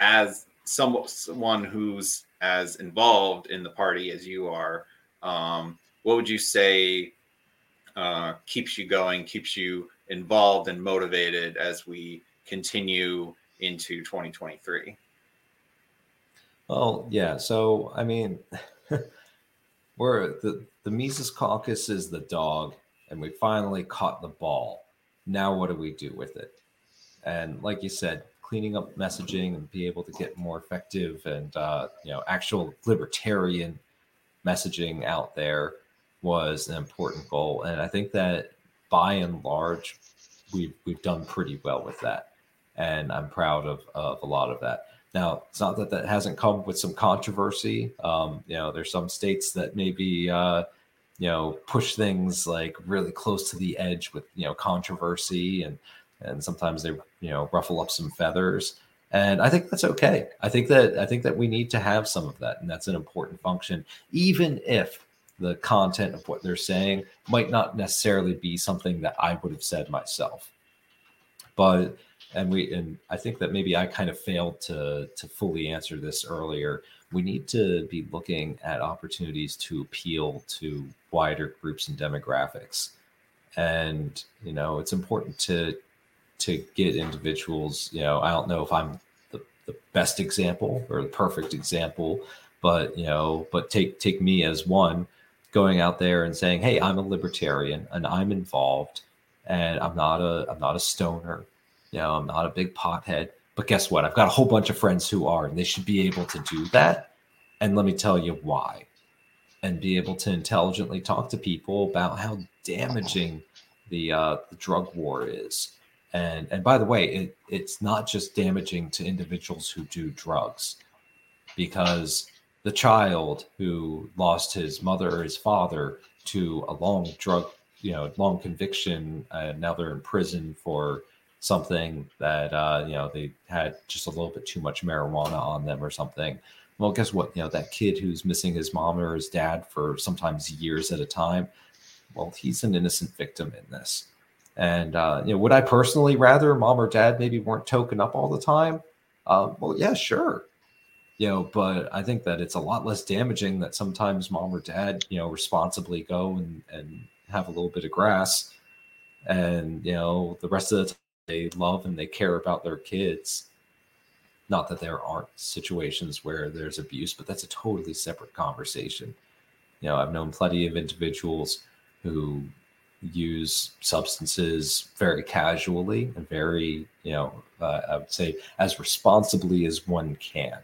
as some, someone who's as involved in the party as you are, um, what would you say uh, keeps you going, keeps you involved and motivated as we continue into 2023? Well, yeah. So I mean, <laughs> we're the the Mises Caucus is the dog, and we finally caught the ball. Now, what do we do with it? And like you said, cleaning up messaging and be able to get more effective and uh, you know actual libertarian messaging out there was an important goal. And I think that by and large, we've we've done pretty well with that, and I'm proud of of a lot of that. Now, it's not that that hasn't come with some controversy. Um, you know, there's some states that maybe uh, you know push things like really close to the edge with you know controversy, and and sometimes they you know ruffle up some feathers. And I think that's okay. I think that I think that we need to have some of that, and that's an important function, even if the content of what they're saying might not necessarily be something that I would have said myself. But and we and I think that maybe I kind of failed to to fully answer this earlier. We need to be looking at opportunities to appeal to wider groups and demographics. And you know, it's important to to get individuals, you know, I don't know if I'm the, the best example or the perfect example, but you know, but take take me as one going out there and saying, "Hey, I'm a libertarian and I'm involved and I'm not a I'm not a stoner. You know, I'm not a big pothead, but guess what? I've got a whole bunch of friends who are, and they should be able to do that. And let me tell you why. And be able to intelligently talk to people about how damaging the uh, the drug war is. And and by the way, it, it's not just damaging to individuals who do drugs, because the child who lost his mother or his father to a long drug, you know, long conviction, now they're in prison for something that uh, you know they had just a little bit too much marijuana on them or something. Well, guess what? You know, that kid who's missing his mom or his dad for sometimes years at a time, well, he's an innocent victim in this. And, uh, you know, would I personally rather mom or dad maybe weren't token up all the time? Uh, well, yeah, sure. You know, but I think that it's a lot less damaging that sometimes mom or dad, you know, responsibly go and, and have a little bit of grass and, you know, the rest of the time they love and they care about their kids not that there aren't situations where there's abuse, but that's a totally separate conversation. You know, I've known plenty of individuals who use substances very casually and very, you know, uh, I would say as responsibly as one can.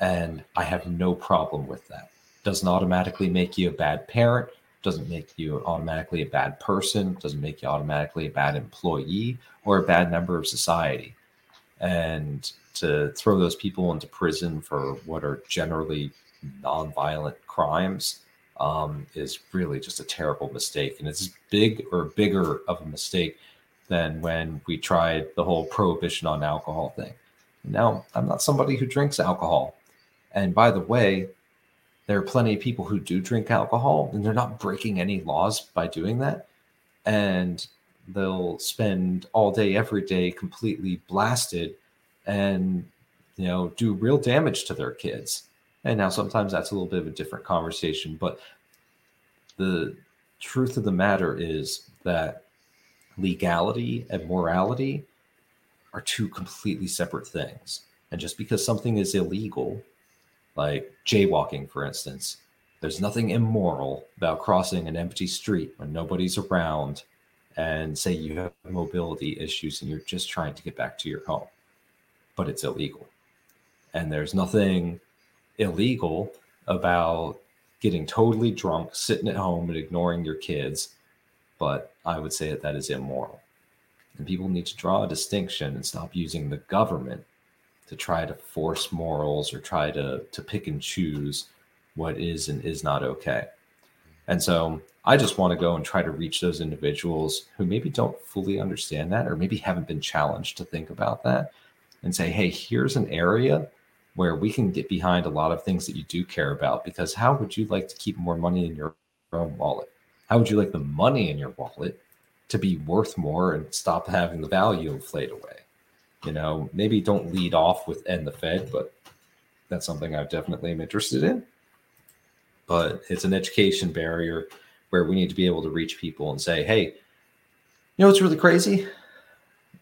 And I have no problem with that. Doesn't automatically make you a bad parent, doesn't make you automatically a bad person, doesn't make you automatically a bad employee or a bad member of society. And to throw those people into prison for what are generally nonviolent crimes um, is really just a terrible mistake. And it's big or bigger of a mistake than when we tried the whole prohibition on alcohol thing. Now, I'm not somebody who drinks alcohol. And by the way, there are plenty of people who do drink alcohol and they're not breaking any laws by doing that. And they'll spend all day, every day completely blasted and you know do real damage to their kids and now sometimes that's a little bit of a different conversation but the truth of the matter is that legality and morality are two completely separate things and just because something is illegal like jaywalking for instance there's nothing immoral about crossing an empty street when nobody's around and say you have mobility issues and you're just trying to get back to your home but it's illegal. And there's nothing illegal about getting totally drunk, sitting at home and ignoring your kids. But I would say that that is immoral. And people need to draw a distinction and stop using the government to try to force morals or try to, to pick and choose what is and is not okay. And so I just want to go and try to reach those individuals who maybe don't fully understand that or maybe haven't been challenged to think about that and say, hey, here's an area where we can get behind a lot of things that you do care about. Because how would you like to keep more money in your own wallet? How would you like the money in your wallet to be worth more and stop having the value inflate away? You know, maybe don't lead off with end the Fed, but that's something I definitely am interested in. But it's an education barrier where we need to be able to reach people and say, hey, you know what's really crazy?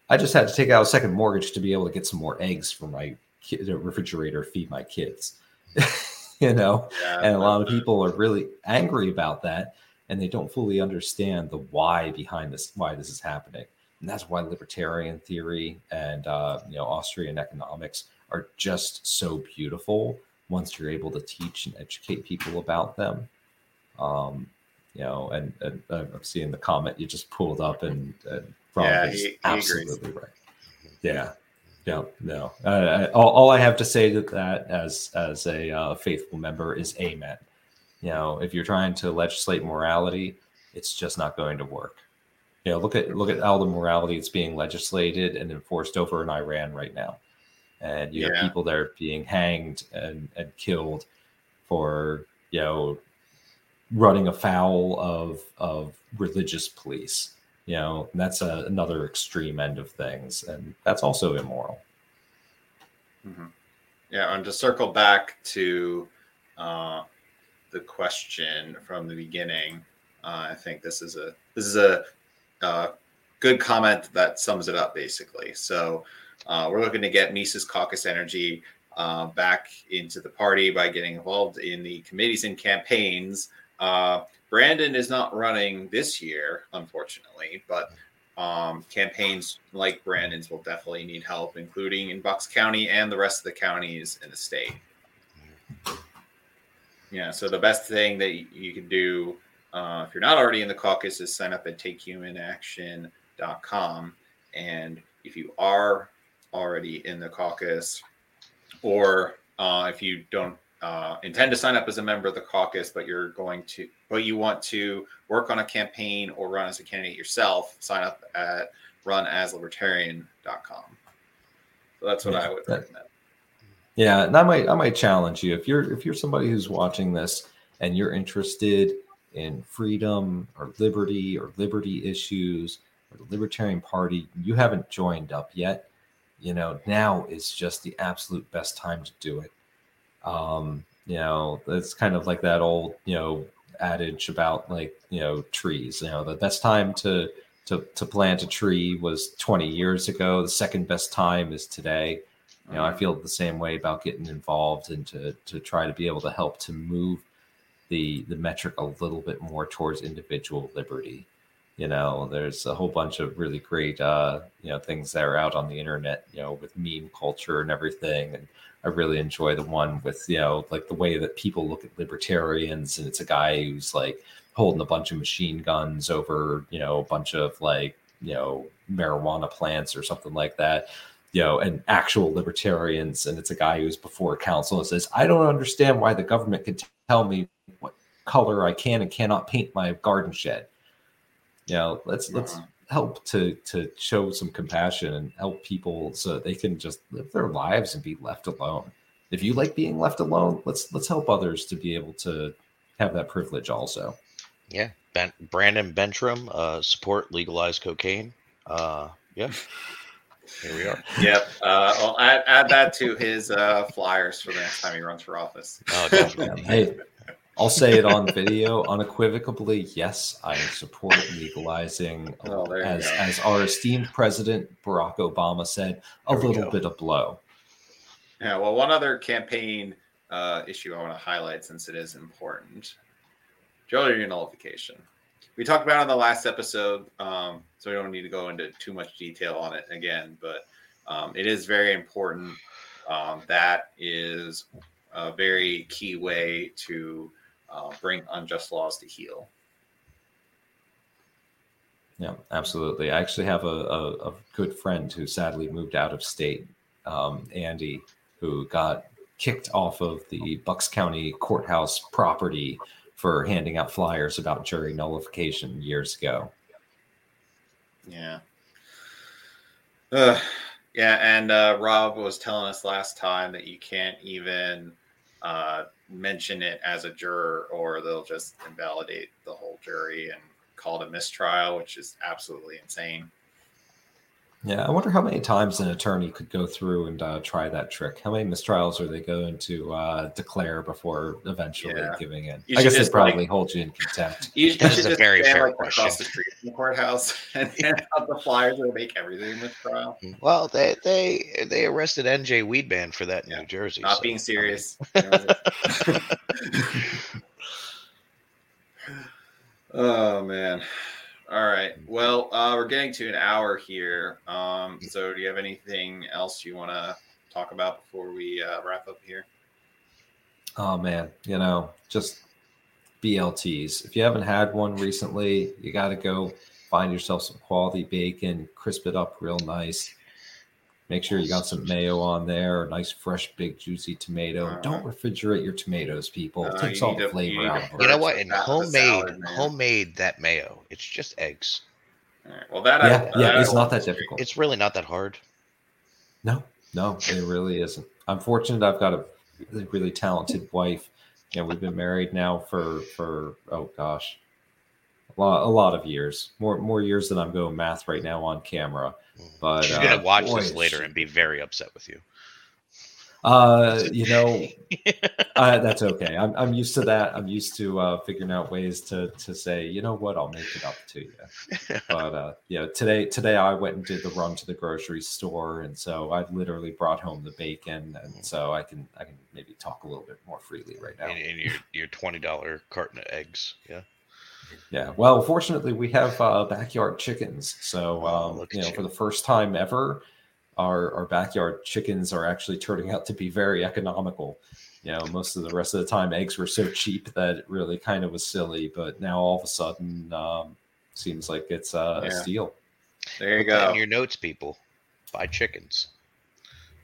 I just had to take out a second mortgage to be able to get some more eggs for my kid, refrigerator, feed my kids. <laughs> you know, yeah, and a lot of people are really angry about that, and they don't fully understand the why behind this, why this is happening, and that's why libertarian theory and uh, you know Austrian economics are just so beautiful once you're able to teach and educate people about them. Um, you know, and, and uh, I'm seeing the comment you just pulled up, and, and yeah, he, he absolutely agrees. right. Yeah, yeah, no. Uh, all, all, I have to say to that, as as a uh, faithful member, is Amen. You know, if you're trying to legislate morality, it's just not going to work. You know, look at look at all the morality that's being legislated and enforced over in Iran right now, and you yeah. have people that are being hanged and and killed for you know running afoul of of religious police you know that's a, another extreme end of things and that's also immoral mm-hmm. yeah and to circle back to uh, the question from the beginning uh, i think this is a this is a uh, good comment that sums it up basically so uh, we're looking to get mises caucus energy uh, back into the party by getting involved in the committees and campaigns uh, Brandon is not running this year, unfortunately, but um, campaigns like Brandon's will definitely need help, including in Bucks County and the rest of the counties in the state. Yeah, so the best thing that you can do uh, if you're not already in the caucus is sign up at takehumanaction.com. And if you are already in the caucus, or uh, if you don't uh, intend to sign up as a member of the caucus, but you're going to, but you want to work on a campaign or run as a candidate yourself, sign up at runaslibertarian.com. So that's what yeah, I would that, recommend. Yeah, and I might I might challenge you if you're if you're somebody who's watching this and you're interested in freedom or liberty or liberty issues or the Libertarian Party, you haven't joined up yet. You know, now is just the absolute best time to do it. Um, you know, it's kind of like that old, you know, adage about like, you know, trees. You know, the best time to to to plant a tree was 20 years ago. The second best time is today. You know, I feel the same way about getting involved and to to try to be able to help to move the the metric a little bit more towards individual liberty. You know, there's a whole bunch of really great uh, you know things that are out on the internet, you know, with meme culture and everything. And I really enjoy the one with, you know, like the way that people look at libertarians and it's a guy who's like holding a bunch of machine guns over, you know, a bunch of like, you know, marijuana plants or something like that you know, and actual libertarians, and it's a guy who's before council and says, I don't understand why the government can tell me what color I can and cannot paint my garden shed. You know, let's let's help to to show some compassion and help people so that they can just live their lives and be left alone. If you like being left alone, let's let's help others to be able to have that privilege also. Yeah, ben, Brandon Bentrim, uh, support legalized cocaine. Uh, yeah, here we are. <laughs> Yep. Uh, well, add, add that to his uh, flyers for the next time he runs for office. Oh, definitely. <laughs> Hey, I'll say it on video unequivocally. Yes, I support legalizing, <laughs> Oh, as as our esteemed president Barack Obama said, a There little bit of blow. Yeah. Well, one other campaign uh, issue I want to highlight since it is important: Jury nullification. We talked about it in the last episode, um, so we don't need to go into too much detail on it again. But um, it is very important. Um, that is a very key way to uh, bring unjust laws to heal. Yeah, absolutely. I actually have a, a, a good friend who sadly moved out of state, um, Andy, who got kicked off of the Bucks County courthouse property for handing out flyers about jury nullification years ago. Yeah. Uh, yeah, and uh, Rob was telling us last time that you can't even uh, mention it as a juror, or they'll just invalidate the whole jury and call it a mistrial, which is absolutely insane. Yeah, I wonder how many times an attorney could go through and uh, try that trick. How many mistrials are they going to uh, declare before eventually Yeah. giving in? You I guess they probably like- hold you in contempt. You That should is a just very stand, fair like, across the street from the courthouse <laughs> and hand out the flyers that make everything a mistrial. Well, they they they arrested NJ Weedman for that in Yeah. New Jersey. Not so, being serious. <laughs> <laughs> oh man. All right. Well, uh, we're getting to an hour here. Um, so, do you have anything else you want to talk about before we uh, wrap up here? Oh man, you know, just BLTs. If you haven't had one recently, you got to go find yourself some quality bacon, crisp it up real nice. Make sure you got some mayo on there, a nice fresh big juicy tomato. Don't refrigerate your tomatoes, people. Uh, it takes you all the flavor out to of You know what? with In that with a homemade salad, homemade that mayo, it's just eggs. All right. Well, that Yeah, I, yeah, that it's I not that difficult. It's really not that hard. No, no, it really isn't. I'm fortunate I've got a really, really talented wife. and know, we've been married now for for oh gosh, a lot a lot of years. More more years than I'm going math right now on camera. But She's uh, gonna watch boy, this later she- and be very upset with you. Uh, you know, <laughs> uh, that's okay. I'm I'm used to that. I'm used to uh, figuring out ways to to say, you know what, I'll make it up to you. But uh, yeah, today today I went and did the run to the grocery store, and so I literally brought home the bacon, and so I can I can maybe talk a little bit more freely right now. in, in your your twenty dollar carton of eggs. Yeah. Yeah. Well, fortunately, we have uh, backyard chickens. So, um, you know, you. for the first time ever, our, our backyard chickens are actually turning out to be very economical. You know, most of the rest of the time, eggs were so cheap that it really kind of was silly. But now all of a sudden, um, seems like it's uh, a steal. There you Put that go. In your notes, people. Buy chickens.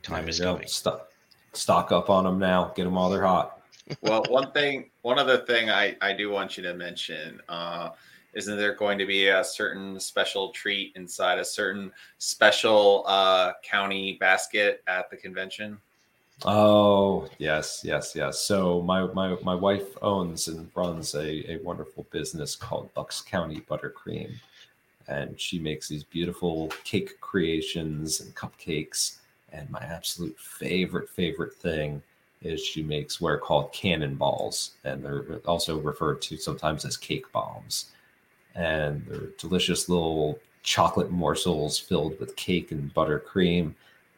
Time There is you coming. Stock, stock up on them now. Get them while they're hot. Well, one thing, one other thing I, I do want you to mention, uh, isn't there going to be a certain special treat inside a certain special uh, county basket at the convention? Oh yes, yes, yes. So my my my wife owns and runs a, a wonderful business called Bucks County Buttercream, and she makes these beautiful cake creations and cupcakes. And my absolute favorite favorite thing is she makes what are called cannonballs, and they're also referred to sometimes as cake bombs. And they're delicious little chocolate morsels filled with cake and buttercream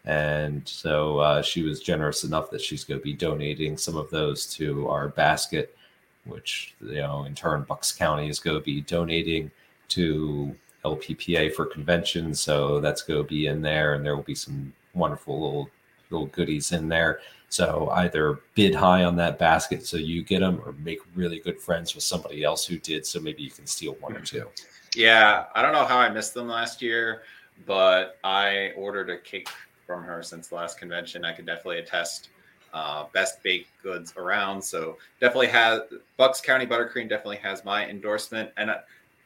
and so uh, she was generous enough that she's going to be donating some of those to our basket, which, you know, in turn, Bucks County is going to be donating to LPPA for convention. So that's going to be in there, and there will be some wonderful little little goodies in there. So either bid high on that basket so you get them, or make really good friends with somebody else who did. So maybe you can steal one or two. Yeah, I don't know how I missed them last year, but I ordered a cake from her since the last convention. I can definitely attest. Uh, best baked goods around. So definitely has Bucks County Buttercream definitely has my endorsement, and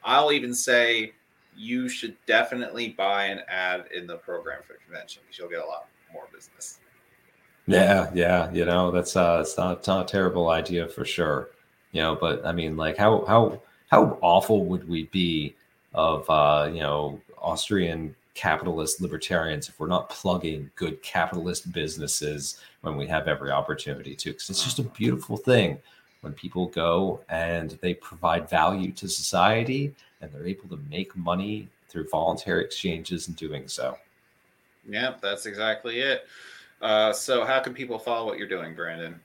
I'll even say you should definitely buy an ad in the program for the convention because you'll get a lot more business. Yeah, yeah, you know that's uh, it's not, not a terrible idea for sure. You know, but I mean, like how how how awful would we be of uh, you know Austrian capitalist libertarians if we're not plugging good capitalist businesses when we have every opportunity to because it's just a beautiful thing when people go and they provide value to society and they're able to make money through voluntary exchanges and doing so Yep, that's exactly it. Uh, so, how can people follow what you're doing, Brandon?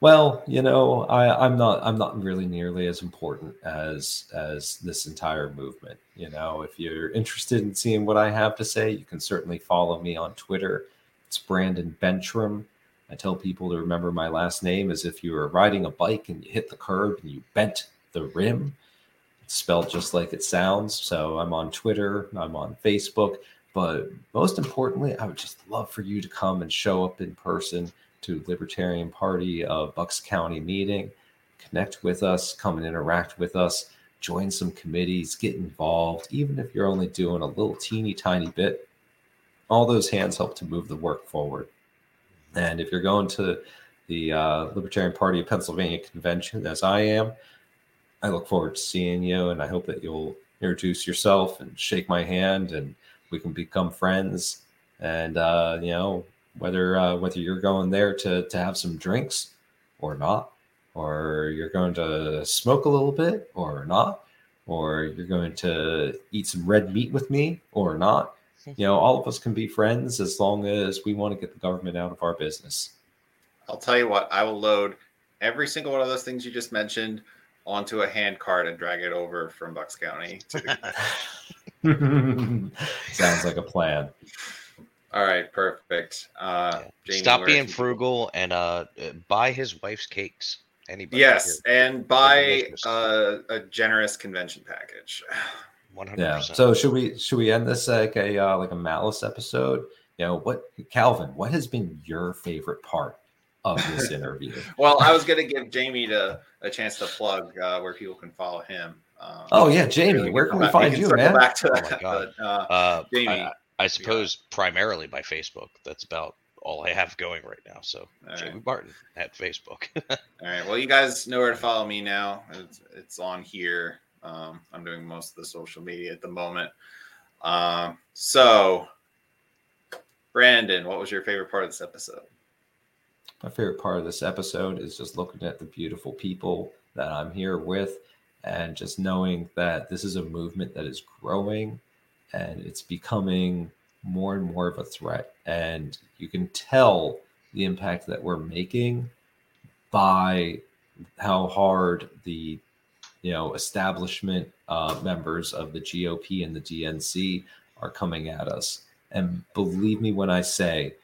Well, you know, I, I'm not I'm not really nearly as important as as this entire movement. You know, if you're interested in seeing what I have to say, you can certainly follow me on Twitter. It's Brandon Bentrim. I tell people to remember my last name as if you were riding a bike and you hit the curb and you bent the rim. It's spelled just like it sounds. So I'm on Twitter, I'm on Facebook, but most importantly, I would just love for you to come and show up in person to Libertarian Party of Bucks County meeting. Connect with us, come and interact with us, join some committees, get involved, even if you're only doing a little teeny tiny bit. All those hands help to move the work forward. And if you're going to the uh, Libertarian Party of Pennsylvania convention, as I am, I look forward to seeing you, and I hope that you'll introduce yourself and shake my hand, and we can become friends. And uh, you know, whether uh, whether you're going there to to have some drinks or not, or you're going to smoke a little bit or not, or you're going to eat some red meat with me or not. You know, all of us can be friends as long as we want to get the government out of our business. I'll tell you what, I will load every single one of those things you just mentioned onto a hand cart and drag it over from Bucks County to <laughs> <laughs> Sounds like a plan. All right, perfect. Uh, Jamie, Stop being can- frugal and uh, uh, buy his wife's cakes. Anybody? Yes, and buy Delicious. uh, a generous convention package. <sighs> one hundred Yeah. percent. So should we should we end this like a uh, like a malice episode? You know what, Calvin? What has been your favorite part of this <laughs> interview? Well, I was going to give Jamie to, a chance to plug uh, where people can follow him. Um, Oh yeah, Jamie, we where can we back- find can you, man? Back to Oh my that, God. but, uh, Uh, Jamie, I, I suppose primarily by Facebook. That's about all I have going right now. So All Jamie right. Martin at Facebook. <laughs> All right. Well, you guys know where to follow me now. It's, it's on here. Um, I'm doing most of the social media at the moment. Um, so, Brandon, what was your favorite part of this episode? My favorite part of this episode is just looking at the beautiful people that I'm here with and just knowing that this is a movement that is growing and it's becoming more and more of a threat. And you can tell the impact that we're making by how hard the you know establishment uh, members of the GOP and the DNC are coming at us. And believe me when I say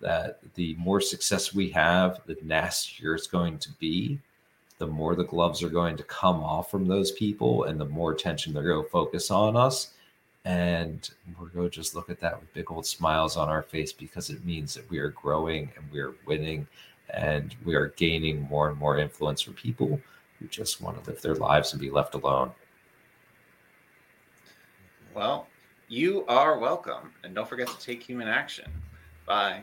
that the more success we have, the nastier it's going to be. The more the gloves are going to come off from those people, and the more attention they're going to focus on us. And we're going to just look at that with big old smiles on our face because it means that we are growing and we are winning and we are gaining more and more influence from people who just want to live their lives and be left alone. Well, you are welcome. And don't forget to take human action. Bye.